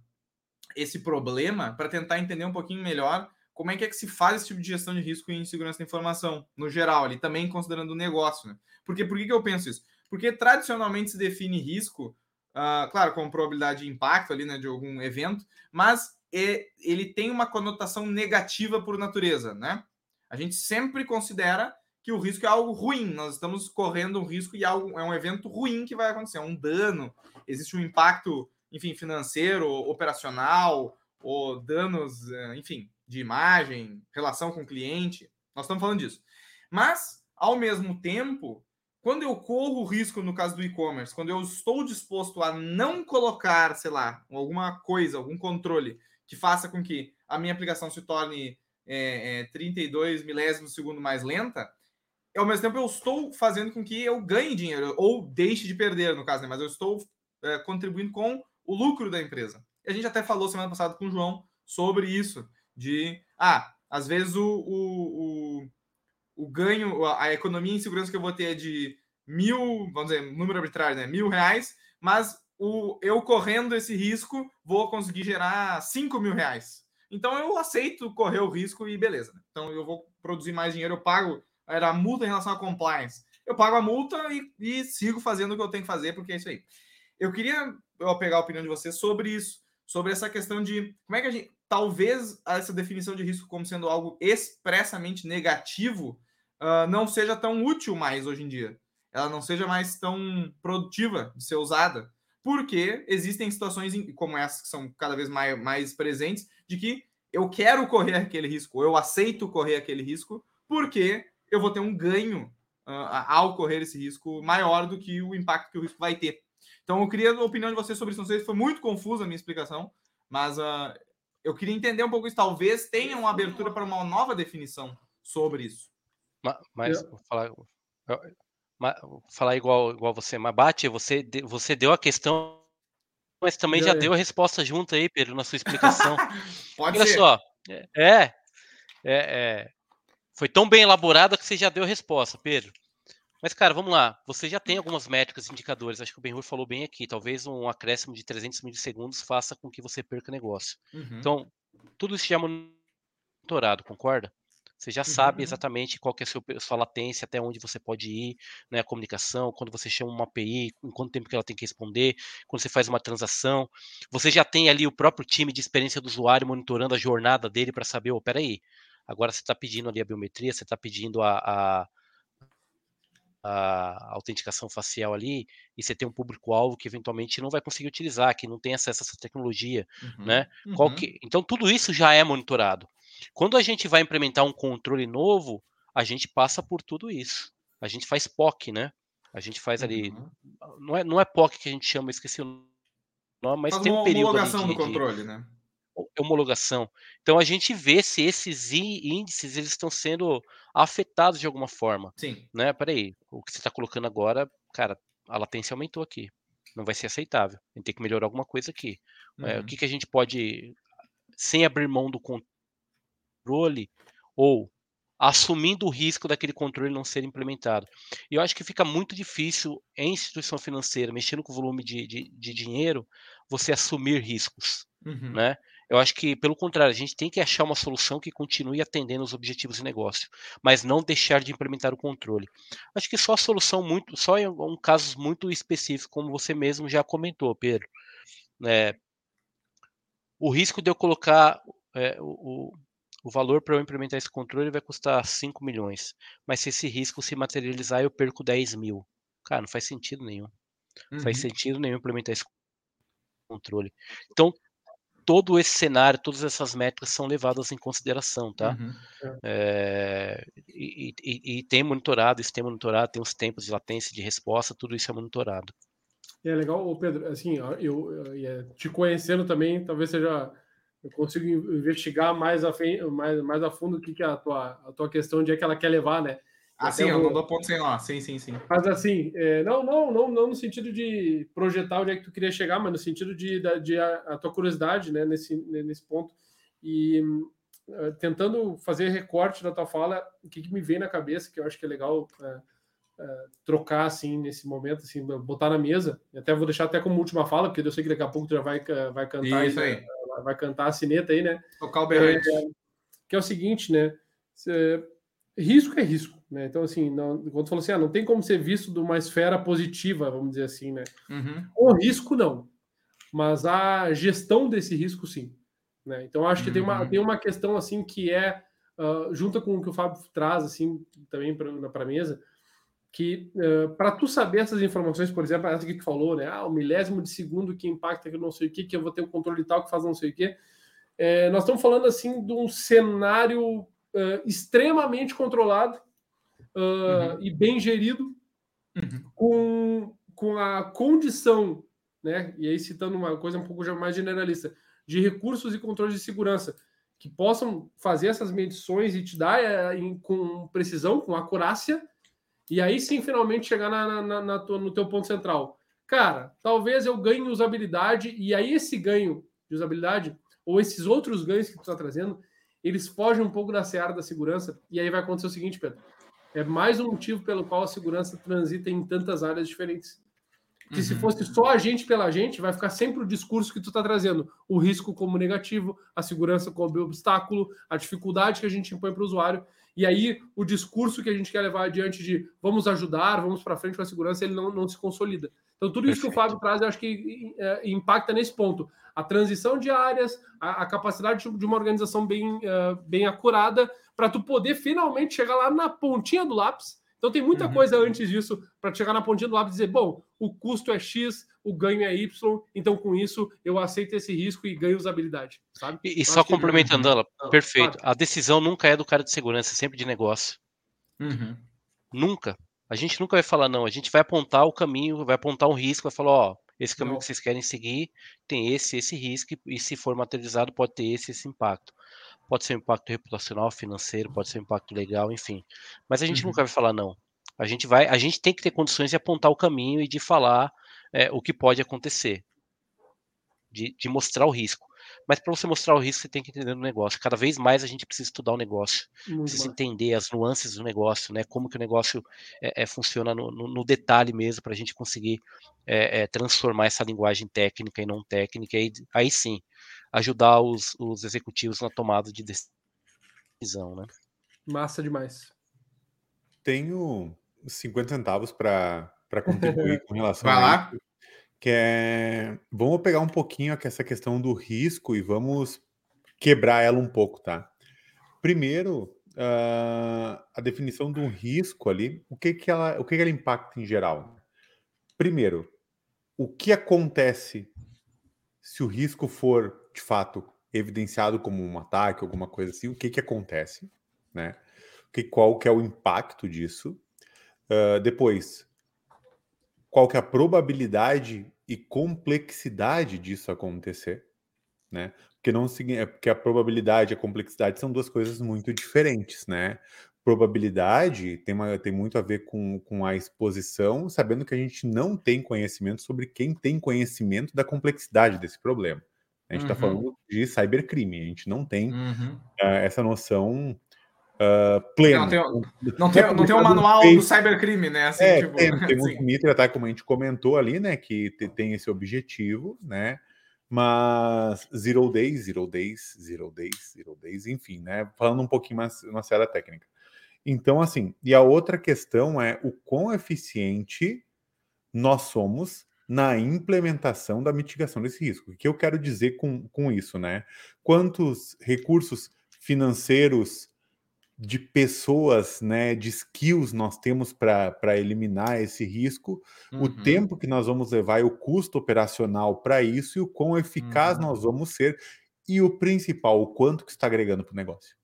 esse problema para tentar entender um pouquinho melhor como é que é que se faz esse tipo de gestão de risco em segurança da informação, no geral, ali, também considerando o negócio, né? Porque por que, que eu penso isso? Porque tradicionalmente se define risco, uh, claro, com probabilidade de impacto ali, né, de algum evento, mas é, ele tem uma conotação negativa por natureza, né? A gente sempre considera que o risco é algo ruim. Nós estamos correndo um risco e algo, é um evento ruim que vai acontecer, é um dano. Existe um impacto, enfim, financeiro, operacional, ou danos, eh, enfim, de imagem, relação com o cliente. Nós estamos falando disso. Mas, ao mesmo tempo, quando eu corro o risco no caso do e-commerce, quando eu estou disposto a não colocar, sei lá, alguma coisa, algum controle que faça com que a minha aplicação se torne é, é, 32 milésimos segundo mais lenta, ao mesmo tempo eu estou fazendo com que eu ganhe dinheiro, ou deixe de perder, no caso, né? mas eu estou é, contribuindo com o lucro da empresa. E a gente até falou semana passada com o João sobre isso, de, ah, às vezes o, o, o, o ganho, a economia em segurança que eu vou ter é de mil, vamos dizer, número arbitrário, né? Mil reais, mas o, eu correndo esse risco vou conseguir gerar cinco mil reais. Então eu aceito correr o risco e beleza. Né? Então eu vou produzir mais dinheiro, eu pago era a multa em relação à compliance. Eu pago a multa e, e, sigo fazendo o que eu tenho que fazer, porque é isso aí. Eu queria eu pegar a opinião de vocês sobre isso, sobre essa questão de como é que a gente. Talvez essa definição de risco como sendo algo expressamente negativo uh, não seja tão útil mais hoje em dia. Ela não seja mais tão produtiva de ser usada. Porque existem situações como essas que são cada vez mais, mais presentes, de que eu quero correr aquele risco, eu aceito correr aquele risco, porque eu vou ter um ganho uh, ao correr esse risco maior do que o impacto que o risco vai ter. Então, eu queria a opinião de vocês sobre isso. Não sei se foi muito confusa a minha explicação, mas uh, eu queria entender um pouco isso. Talvez tenha uma abertura para uma nova definição sobre isso. Mas, mas vou falar, vou falar igual, igual você, mas bate, você, você deu a questão, mas também já deu a resposta junto aí, Pedro, na sua explicação. Pode Olha ser. só, é, é, é, foi tão bem elaborada que você já deu a resposta, Pedro. Mas, cara, vamos lá. Você já tem algumas métricas e indicadores. Acho que o Benhur falou bem aqui. Talvez um acréscimo de 300 milissegundos faça com que você perca negócio. Uhum. Então, tudo isso já é monitorado, concorda? Você já sabe Uhum. exatamente qual que é a sua, sua latência, até onde você pode ir, né, a comunicação, quando você chama uma API, em quanto tempo que ela tem que responder, quando você faz uma transação. Você já tem ali o próprio time de experiência do usuário monitorando a jornada dele para saber, oh, peraí, agora você está pedindo ali a biometria, você está pedindo a, a, a, autenticação facial ali, e você tem um público-alvo que eventualmente não vai conseguir utilizar, que não tem acesso a essa tecnologia, Uhum. né? Qual Uhum. que... Então, tudo isso já é monitorado. Quando a gente vai implementar um controle novo, a gente passa por tudo isso. A gente faz POC, né? A gente faz ali. Uhum. Não é, não é POC que a gente chama, esqueci o nome, mas Faz tem uma um período ali homologação de, do controle, né? Homologação. Então a gente vê se esses índices eles estão sendo afetados de alguma forma, Sim. né? Peraí, o que você está colocando agora, cara, a latência aumentou aqui. Não vai ser aceitável. A gente tem que melhorar alguma coisa aqui. É, o Uhum. que, que a gente pode, sem abrir mão do controle, ou assumindo o risco daquele controle não ser implementado. E eu acho que fica muito difícil em instituição financeira, mexendo com o volume de, de, de dinheiro, você assumir riscos Uhum. né? Eu acho que, pelo contrário, a gente tem que achar uma solução que continue atendendo os objetivos de negócio, mas não deixar de implementar o controle. Acho que só a solução muito, só em um casos muito específicos, como você mesmo já comentou, Pedro. né? o risco de eu colocar é, o, o, valor para eu implementar esse controle vai custar 5 milhões, mas se esse risco se materializar, eu perco 10 mil. Cara, não faz sentido nenhum. Não faz Uhum. sentido nenhum implementar esse controle. Então, todo esse cenário, todas essas métricas são levadas em consideração, tá? Uhum. É, e, e, e, tem monitorado, isso tem monitorado, tem os tempos de latência, de resposta, tudo isso é monitorado. É legal, Pedro, assim, eu, eu, eu te conhecendo também, talvez seja eu consigo investigar mais a, mais, mais a fundo o que, que é a tua, a tua questão de é que ela quer levar, né? Ah, sim, eu não dou ponto sem lá. Sim, sim, sim. Mas assim, é, não, não, não, não no sentido de projetar onde é que tu queria chegar, mas no sentido de, de, de a, a, tua curiosidade, né, nesse, nesse ponto. E uh, tentando fazer recorte da tua fala, o que, que, me vem na cabeça, que eu acho que é legal uh, uh, trocar, assim, nesse momento, assim, botar na mesa. E até vou deixar até como última fala, porque eu sei que daqui a pouco tu já vai, vai cantar. Isso aí. Vai, vai cantar a sineta aí, né? Tocar o berrante. É, que é o seguinte, né? Cê, risco é risco, né? Então, assim, não, quando falou assim, ah, não tem como ser visto de uma esfera positiva, vamos dizer assim, né? Uhum. O risco, não. Mas a gestão desse risco, sim. Né? Então, acho que uhum. tem, uma, tem uma questão, assim, que é, uh, junto com o que o Fábio traz, assim, também para a mesa, que uh, para tu saber essas informações, por exemplo, essa que tu falou, né? Ah, o milésimo de segundo que impacta que não sei o que, que eu vou ter o um controle tal que faz não sei o que. É, nós estamos falando, assim, de um cenário uh, extremamente controlado uh, uhum. e bem gerido, uhum. com, com a condição, né? E aí citando uma coisa um pouco mais generalista, de recursos e controles de segurança que possam fazer essas medições e te dar uh, em, com precisão, com acurácia, e aí sim finalmente chegar na, na, na tua, no teu ponto central. Cara, talvez eu ganhe usabilidade, e aí esse ganho de usabilidade, ou esses outros ganhos que tu está trazendo, eles fogem um pouco da seara da segurança, e aí vai acontecer o seguinte, Pedro. É mais um motivo pelo qual a segurança transita em tantas áreas diferentes. Que uhum. se fosse só a gente pela gente, vai ficar sempre o discurso que tu está trazendo. O risco como negativo, a segurança como obstáculo, a dificuldade que a gente impõe para o usuário. E aí o discurso que a gente quer levar adiante de vamos ajudar, vamos para frente com a segurança, ele não, não se consolida. Então, tudo isso Perfeito. que o Fábio traz, eu acho que é, impacta nesse ponto. A transição de áreas, a, a capacidade de uma organização bem, uh, bem acurada, para tu poder finalmente chegar lá na pontinha do lápis. Então, tem muita uhum. coisa antes disso para chegar na pontinha do lápis e dizer: bom, o custo é X, o ganho é Y, então com isso eu aceito esse risco e ganho usabilidade. Sabe? E, e só complementando ela, perfeito. A decisão nunca é do cara de segurança, é sempre de negócio. Uhum. Nunca. A gente nunca vai falar não, a gente vai apontar o caminho, vai apontar um risco, vai falar, ó, esse caminho não. que vocês querem seguir tem esse, esse risco, e se for materializado, pode ter esse, esse impacto. Pode ser um impacto reputacional, financeiro, pode ser um impacto legal, enfim. Mas a gente uhum. nunca vai falar não. A gente vai, a gente tem que ter condições de apontar o caminho e de falar é, o que pode acontecer, de, de mostrar o risco. Mas para você mostrar o risco, você tem que entender o negócio. Cada vez mais a gente precisa estudar o negócio, Muito precisa bom. entender as nuances do negócio, né? Como que o negócio é, é, funciona no, no, no, detalhe mesmo, para a gente conseguir é, é, transformar essa linguagem técnica e não técnica. E aí sim, ajudar os, os executivos na tomada de decisão, né? Massa demais. Tenho 50 centavos para contribuir com relação Vai a lá. isso que é vamos pegar um pouquinho essa questão do risco e vamos quebrar ela um pouco, tá? Primeiro, uh, a definição de um risco ali, o que que ela, o que que ela impacta em geral? Primeiro, o que acontece se o risco for de fato evidenciado como um ataque, alguma coisa assim? O que que acontece, né? Que qual que é o impacto disso? Uh, depois, qual que é a probabilidade e complexidade disso acontecer, né? Porque não é porque a probabilidade e a complexidade são duas coisas muito diferentes, né? Probabilidade tem, uma, tem muito a ver com, com a exposição, sabendo que a gente não tem conhecimento sobre quem tem conhecimento da complexidade desse problema. A gente está uhum. falando de cybercrime, a gente não tem uhum. uh, essa noção uh, pleno. Não tem, não tem, não tem um manual do cybercrime, né? Assim, é, tipo, tem, tem assim. um até como a gente comentou ali, né? Que tem esse objetivo, né? Mas Zero Days, Zero Days, Zero Days, Zero Days, enfim, né? Falando um pouquinho mais uma série técnica. Então, assim, e a outra questão é o quão eficiente nós somos na implementação da mitigação desse risco. O que eu quero dizer com, com isso, né? Quantos recursos financeiros de pessoas, né, de skills nós temos para eliminar esse risco, uhum. o tempo que nós vamos levar e o custo operacional para isso e o quão eficaz uhum. nós vamos ser e o principal, o quanto que está agregando para o negócio.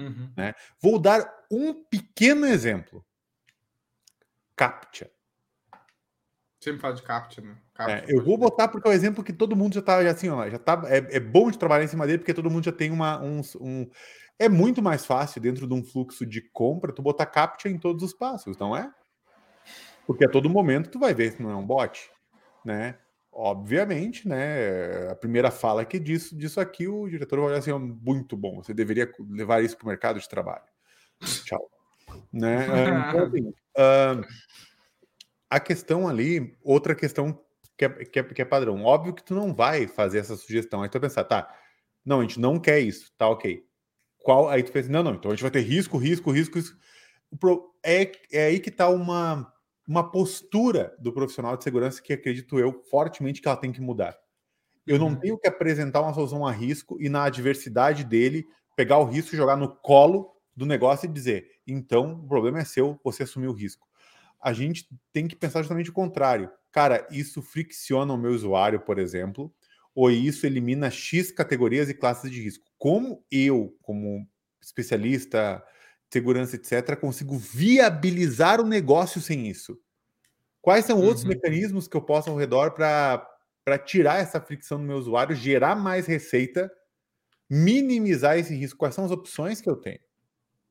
Uhum. Né? Vou dar um pequeno exemplo. CAPTCHA. Sempre fala de CAPTCHA, né? CAPTCHA, é, eu vou botar porque é o exemplo que todo mundo já está assim, ó, já tá, é, é, bom de trabalhar em cima dele porque todo mundo já tem uma, um, um é muito mais fácil dentro de um fluxo de compra tu botar CAPTCHA em todos os passos, não é? Porque a todo momento tu vai ver se não é um bot, né? Obviamente, né? A primeira fala que disso, disso aqui, o diretor vai olhar assim, muito bom, você deveria levar isso para o mercado de trabalho. Tchau. né? Então, assim, uh, a questão ali, outra questão que é, que, é, que é padrão. Óbvio que tu não vai fazer essa sugestão. Aí tu vai pensar, tá, não, a gente não quer isso, tá ok qual aí tu pensa, não, não, então a gente vai ter risco, risco, risco, risco. É, é aí que está uma, uma postura do profissional de segurança que acredito eu fortemente que ela tem que mudar. Eu não uhum. tenho que apresentar uma solução a risco e na adversidade dele pegar o risco, jogar no colo do negócio e dizer, então o problema é seu, você assumiu o risco. A gente tem que pensar justamente o contrário. Cara, isso fricciona o meu usuário, por exemplo, ou isso elimina X categorias e classes de risco. Como eu, como especialista, segurança, etc., consigo viabilizar o negócio sem isso? Quais são outros uhum. mecanismos que eu posso ao redor para tirar essa fricção do meu usuário, gerar mais receita, minimizar esse risco? Quais são as opções que eu tenho?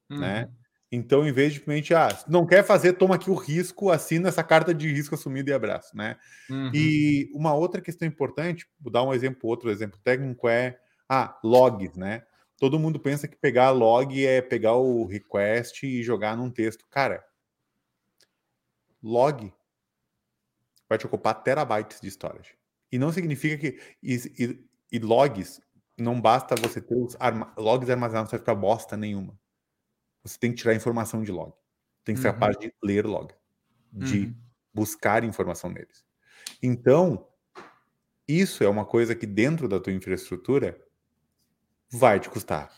Né? Uhum. Né? Então, em vez de simplesmente, ah, não quer fazer, toma aqui o risco, assina essa carta de risco assumido e abraço, né? Uhum. E uma outra questão importante, vou dar um exemplo, outro exemplo técnico é, ah, logs, né? Todo mundo pensa que pegar log é pegar o request e jogar num texto. Cara, log vai te ocupar terabytes de storage. E não significa que. E, e, e logs, não basta você ter os arma, logs armazenados, não vai ficar bosta nenhuma você tem que tirar informação de log. Tem que ser uhum. capaz de ler log, de uhum. buscar informação neles. Então, isso é uma coisa que dentro da tua infraestrutura vai te custar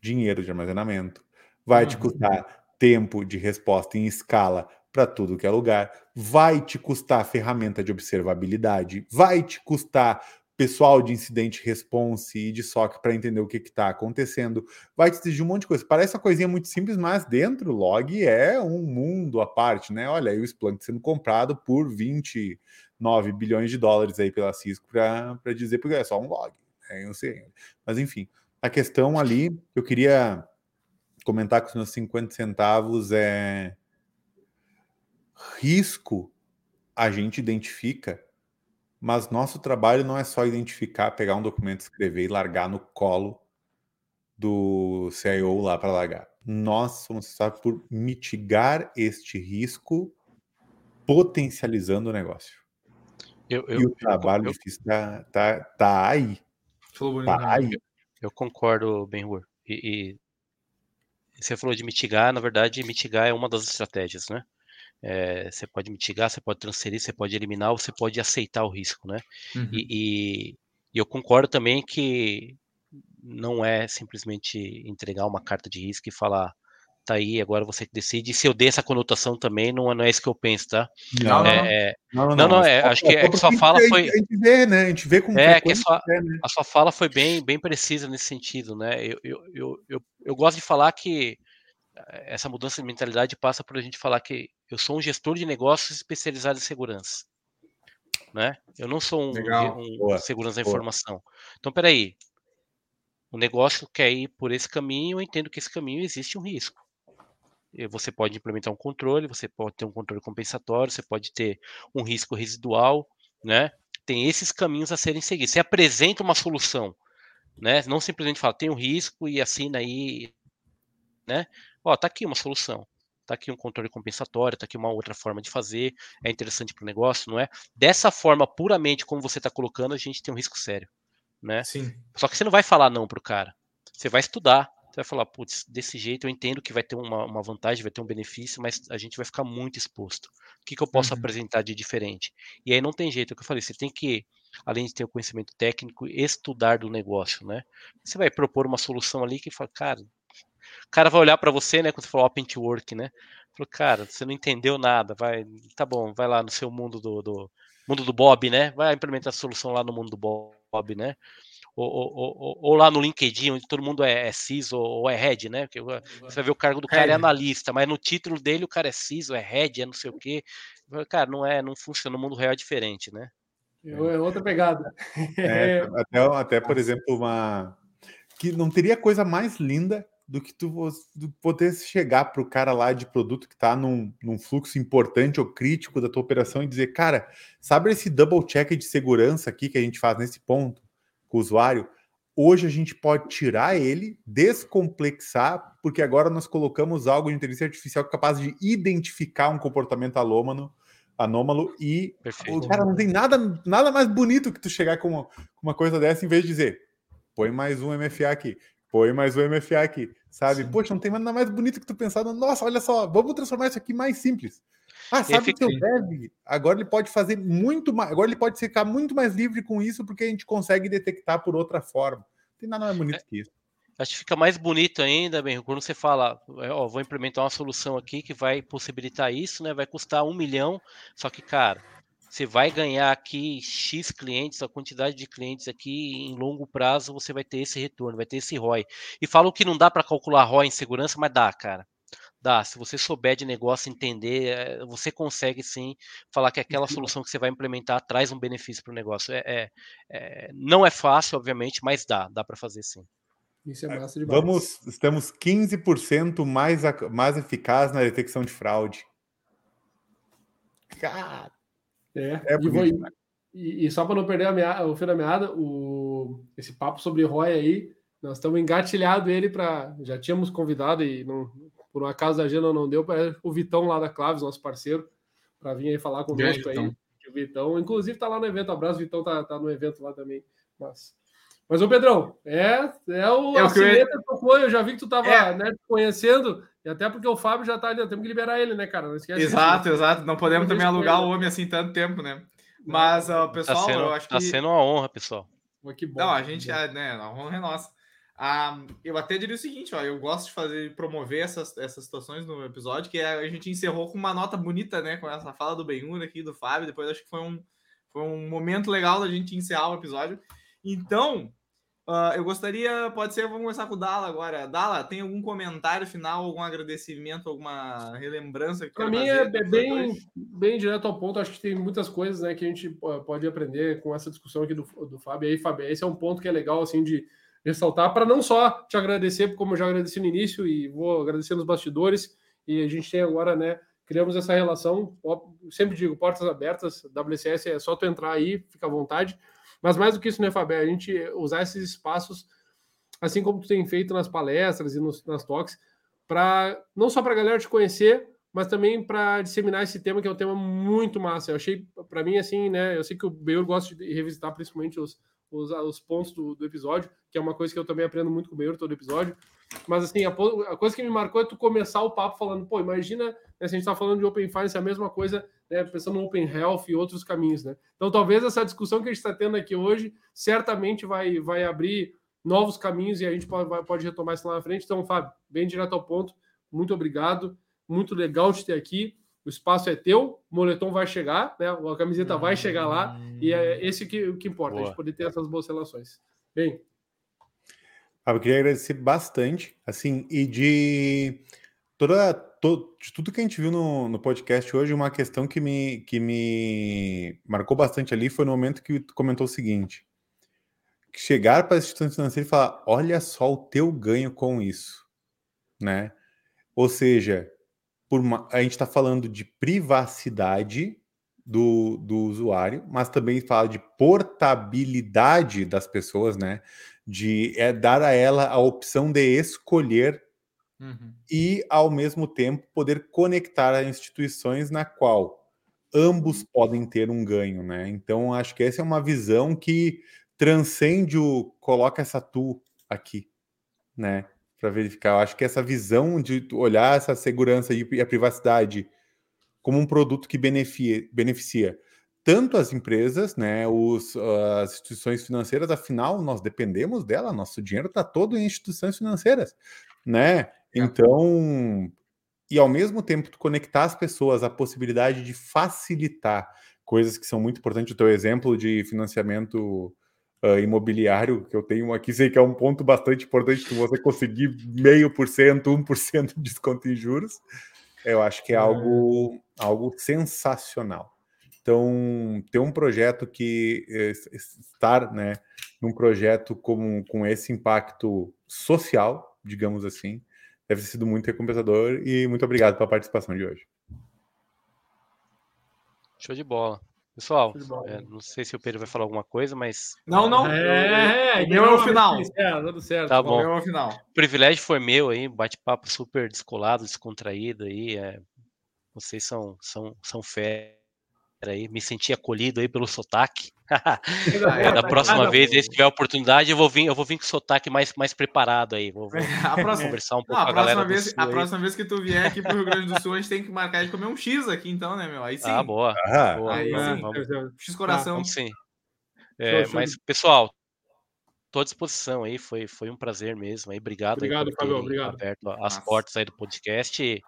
dinheiro de armazenamento, vai uhum. te custar tempo de resposta em escala para tudo que é lugar, vai te custar ferramenta de observabilidade, vai te custar pessoal de incidente response e de SOC para entender o que está acontecendo. Vai te exigir um monte de coisa. Parece uma coisinha muito simples, mas dentro do log é um mundo à parte, né? Olha aí o Splunk sendo comprado por 29 bilhões de dólares aí pela Cisco para dizer porque é só um log. Né? Eu sei. Mas enfim, a questão ali, eu queria comentar com os meus 50 centavos é risco a gente identifica mas nosso trabalho não é só identificar, pegar um documento, escrever e largar no colo do CIO lá para largar. Nós somos responsáveis por mitigar este risco, potencializando o negócio. Eu, eu, e o trabalho eu, difícil tá, tá, tá aí. Tá aí. Eu concordo, Benhur. E, e você falou de mitigar, na verdade, mitigar é uma das estratégias, né? É, você pode mitigar, você pode transferir, você pode eliminar, você pode aceitar o risco, né? Uhum. E, e, e, eu concordo também que não é simplesmente entregar uma carta de risco e falar, tá aí, agora você que decide. E se eu der essa conotação também, não, não é isso que eu penso, tá? Não, é, não, não, não, não é, acho que, é que sua fala foi. A gente vê, né? A gente vê como é que a sua, é, né? a sua fala foi bem, bem precisa nesse sentido, né? Eu, eu, eu, eu gosto de falar que essa mudança de mentalidade passa por a gente falar que eu sou um gestor de negócios especializado em segurança. Né? Eu não sou um, um segurança da informação. Então, peraí. O negócio quer ir por esse caminho, eu entendo que esse caminho existe um risco. Você pode implementar um controle, você pode ter um controle compensatório, você pode ter um risco residual, né? Tem esses caminhos a serem seguidos. Você apresenta uma solução, né? Não simplesmente fala, tem um risco e assina aí, né? Ó, tá aqui uma solução. Tá aqui um controle compensatório, tá aqui uma outra forma de fazer, é interessante para o negócio, não é? Dessa forma, puramente como você está colocando, a gente tem um risco sério, né? Sim. Só que você não vai falar não pro cara. Você vai estudar, você vai falar, putz, desse jeito eu entendo que vai ter uma, uma, vantagem, vai ter um benefício, mas a gente vai ficar muito exposto. O que, que eu posso uhum. apresentar de diferente? E aí não tem jeito, é o que eu falei, você tem que, além de ter o conhecimento técnico, estudar do negócio, né? Você vai propor uma solução ali que fala, cara, O cara vai olhar para você, né, quando você falou open to work, né? Falou, cara, você não entendeu nada, vai, tá bom, vai lá no seu mundo do, do mundo do Bob, né? Vai implementar a solução lá no mundo do Bob, né? Ou, ou, ou, ou, lá no LinkedIn, onde todo mundo é, é CISO ou é Head, né? Porque você vai ver o cargo do cara é analista, mas no título dele o cara é CISO, é Head, é não sei o quê. Cara, não é, não funciona, no mundo real é diferente, né? É outra pegada. É, até, até, por exemplo, uma. Que não teria coisa mais linda do que tu do poder chegar para o cara lá de produto que está num, num, fluxo importante ou crítico da tua operação e dizer, cara, sabe esse double check de segurança aqui que a gente faz nesse ponto com o usuário? Hoje a gente pode tirar ele, descomplexar, porque agora nós colocamos algo de inteligência artificial capaz de identificar um comportamento alômano, anômalo e Perfeito. o cara não tem nada, nada mais bonito que tu chegar com uma, uma coisa dessa em vez de dizer põe mais um MFA aqui, põe mais um MFA aqui, sabe? Sim. Poxa, não tem nada mais bonito que tu pensar, nossa, olha só, vamos transformar isso aqui mais simples. Ah, sabe o seu dev? Agora ele pode fazer muito mais, agora ele pode ficar muito mais livre com isso porque a gente consegue detectar por outra forma. Não tem nada mais bonito é, que isso. Acho que fica mais bonito ainda, bem, quando você fala, é, ó, vou implementar uma solução aqui que vai possibilitar isso, né? Vai custar um milhão, só que, cara, você vai ganhar aqui X clientes, a quantidade de clientes aqui em longo prazo, você vai ter esse retorno, vai ter esse ROI. E falam que não dá para calcular ROI em segurança, mas dá, cara. Dá. Se você souber de negócio, entender, eh, você consegue sim falar que aquela solução que você vai implementar traz um benefício para o negócio. É, é, é, não é fácil, obviamente, mas dá, dá para fazer sim. Isso é massa demais. Vamos, estamos 15% mais, mais eficaz na detecção de fraude. Cara, é, é e, vou, e, e, só para não perder meada, o fio da meada, o, esse papo sobre ROI aí, nós estamos engatilhado ele para. Já tínhamos convidado e não, por um acaso a agenda não deu para o Vitão lá da Claves, nosso parceiro, para vir aí falar conosco aí. O Vitão, inclusive, tá lá no evento. Abraço, Vitão tá, tá no evento lá também. Mas, mas o Pedrão, é, é o. É o eu... tocou, eu já vi que tu tava é. né, conhecendo. E até porque o Fábio já tá ali, temos que liberar ele, né, cara? Não esquece exato, disso, exato. Não podemos também alugar o homem assim tanto tempo, né? Mas, uh, pessoal, tá sendo, eu acho tá que. Tá sendo uma honra, pessoal. que bom, não, a gente, é, né, a honra é nossa. Ah, eu até diria o seguinte, ó, eu gosto de fazer promover essas, essas situações no episódio, que a gente encerrou com uma nota bonita, né, com essa fala do Benhur aqui, do Fábio, depois acho que foi um, foi um momento legal da gente encerrar o episódio. Então, Uh, eu gostaria, pode ser, vamos começar com o Dala agora. Dala, tem algum comentário final, algum agradecimento, alguma relembrança? Para mim é, bem, bem direto ao ponto. Acho que tem muitas coisas né, que a gente pode aprender com essa discussão aqui do, do Fábio. E aí, Fábio, esse é um ponto que é legal assim de ressaltar para não só te agradecer, como eu já agradeci no início e vou agradecer nos bastidores. E a gente tem agora, né? Criamos essa relação. Sempre digo, portas abertas. WCS é só tu entrar aí, fica à vontade. Mas mais do que isso, né, Fabio? A gente usar esses espaços, assim como tu tem feito nas palestras e nos, nas talks, para não só para a galera te conhecer, mas também para disseminar esse tema, que é um tema muito massa. Eu achei, para mim, assim, né? Eu sei que o Beur gosta de revisitar principalmente os, os, os pontos do, do, episódio, que é uma coisa que eu também aprendo muito com o Beur todo episódio. Mas, assim, a, a, coisa que me marcou é tu começar o papo falando, pô, imagina, né, se a gente está falando de Open Finance, é a mesma coisa né, pensando no Open Health e outros caminhos. Né? Então, talvez essa discussão que a gente está tendo aqui hoje certamente vai, vai abrir novos caminhos e a gente pode, pode retomar isso lá na frente. Então, Fábio, bem direto ao ponto, muito obrigado, muito legal te ter aqui. O espaço é teu, o moletom vai chegar, né? a camiseta vai chegar lá, e é esse que, o que importa, Boa. a gente poder ter essas boas relações. Bem. Eu queria agradecer bastante, assim, e de toda to, de tudo que a gente viu no, no podcast hoje, uma questão que me, que me marcou bastante ali foi no momento que tu comentou o seguinte: chegar para a instituição financeira e falar, olha só o teu ganho com isso, né? Ou seja, por uma, a gente está falando de privacidade do, do usuário, mas também fala de portabilidade das pessoas, né? De é, dar a ela a opção de escolher uhum. e, ao mesmo tempo, poder conectar a instituições na qual ambos podem ter um ganho, né? Então, acho que essa é uma visão que transcende o coloca essa tu aqui, né? Para verificar. Eu acho que essa visão de olhar essa segurança e a privacidade como um produto que beneficia, beneficia tanto as empresas, né, os, as instituições financeiras, afinal, nós dependemos dela, nosso dinheiro está todo em instituições financeiras né? Então, e ao mesmo tempo tu conectar as pessoas à possibilidade de facilitar coisas que são muito importantes. O teu exemplo de financiamento uh, imobiliário que eu tenho aqui, sei que é um ponto bastante importante que você conseguir meio por cento, um por cento de desconto em juros. Eu acho que é algo, algo sensacional. Então, ter um projeto que estar, né, num projeto com, com esse impacto social, digamos assim, deve ter sido muito recompensador e muito obrigado pela participação de hoje. Show de bola. Pessoal, é, não sei se o Pedro vai falar alguma coisa, mas. Não, não. É, o meu é o final. É, tudo certo. Tá bom. Meu é o final. O privilégio foi meu aí, bate-papo super descolado, descontraído aí. É, vocês são, são, são férias aí, me senti acolhido aí pelo sotaque. é, da próxima vez, se tiver oportunidade, eu vou vir, eu vou vir com o sotaque mais, mais preparado aí. Vou, vou a próxima, conversar um pouco não, a com a galera vez, A aí. próxima vez que tu vier aqui pro Rio Grande do Sul, a gente tem que marcar de comer um X aqui, então, né, meu? Aí sim. Ah, boa. Ah, boa aí vamos, sim. vamos, X coração. vamos sim. É, mas, pessoal, tô à disposição aí, foi, foi um prazer mesmo. Aí, obrigado, Obrigado, aí por Fábio, terem obrigado. aberto as Massa. portas aí do podcast.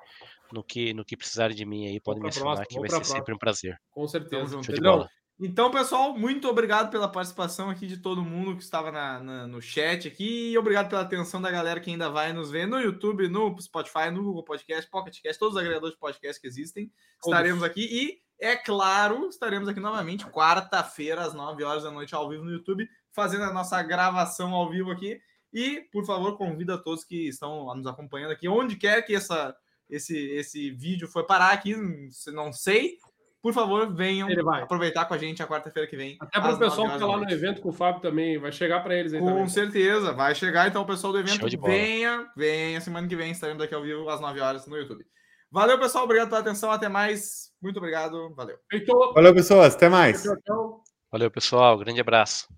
No que, no que precisarem de mim aí, podem me próxima, que vai ser sempre um prazer. Com certeza. bola. Então, pessoal, muito obrigado pela participação aqui de todo mundo que estava na- na- no chat aqui. E obrigado pela atenção da galera que ainda vai nos ver no YouTube, no Spotify, no Google Podcast, Pocket Cast, todos os agregadores de podcast que existem. Estaremos aqui e, é claro, estaremos aqui novamente quarta-feira, às 9 horas da noite, ao vivo no YouTube, fazendo a nossa gravação ao vivo aqui. E, por favor, convido a todos que estão nos acompanhando aqui, onde quer que essa, esse, esse vídeo foi parar aqui, se não sei. Por favor, venham Ele vai. aproveitar com a gente a quarta-feira que vem. Até para o pessoal 9 que tá horas lá no evento com o Fábio também, vai chegar para eles aí Com também. certeza, vai chegar então o pessoal do evento. Venha, venha, semana que vem estaremos aqui ao vivo às 9 horas no YouTube. Valeu, pessoal, obrigado pela atenção, até mais. Muito obrigado, valeu. Feito. Valeu, pessoas. Até mais. Valeu, pessoal. Grande abraço.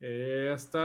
Esta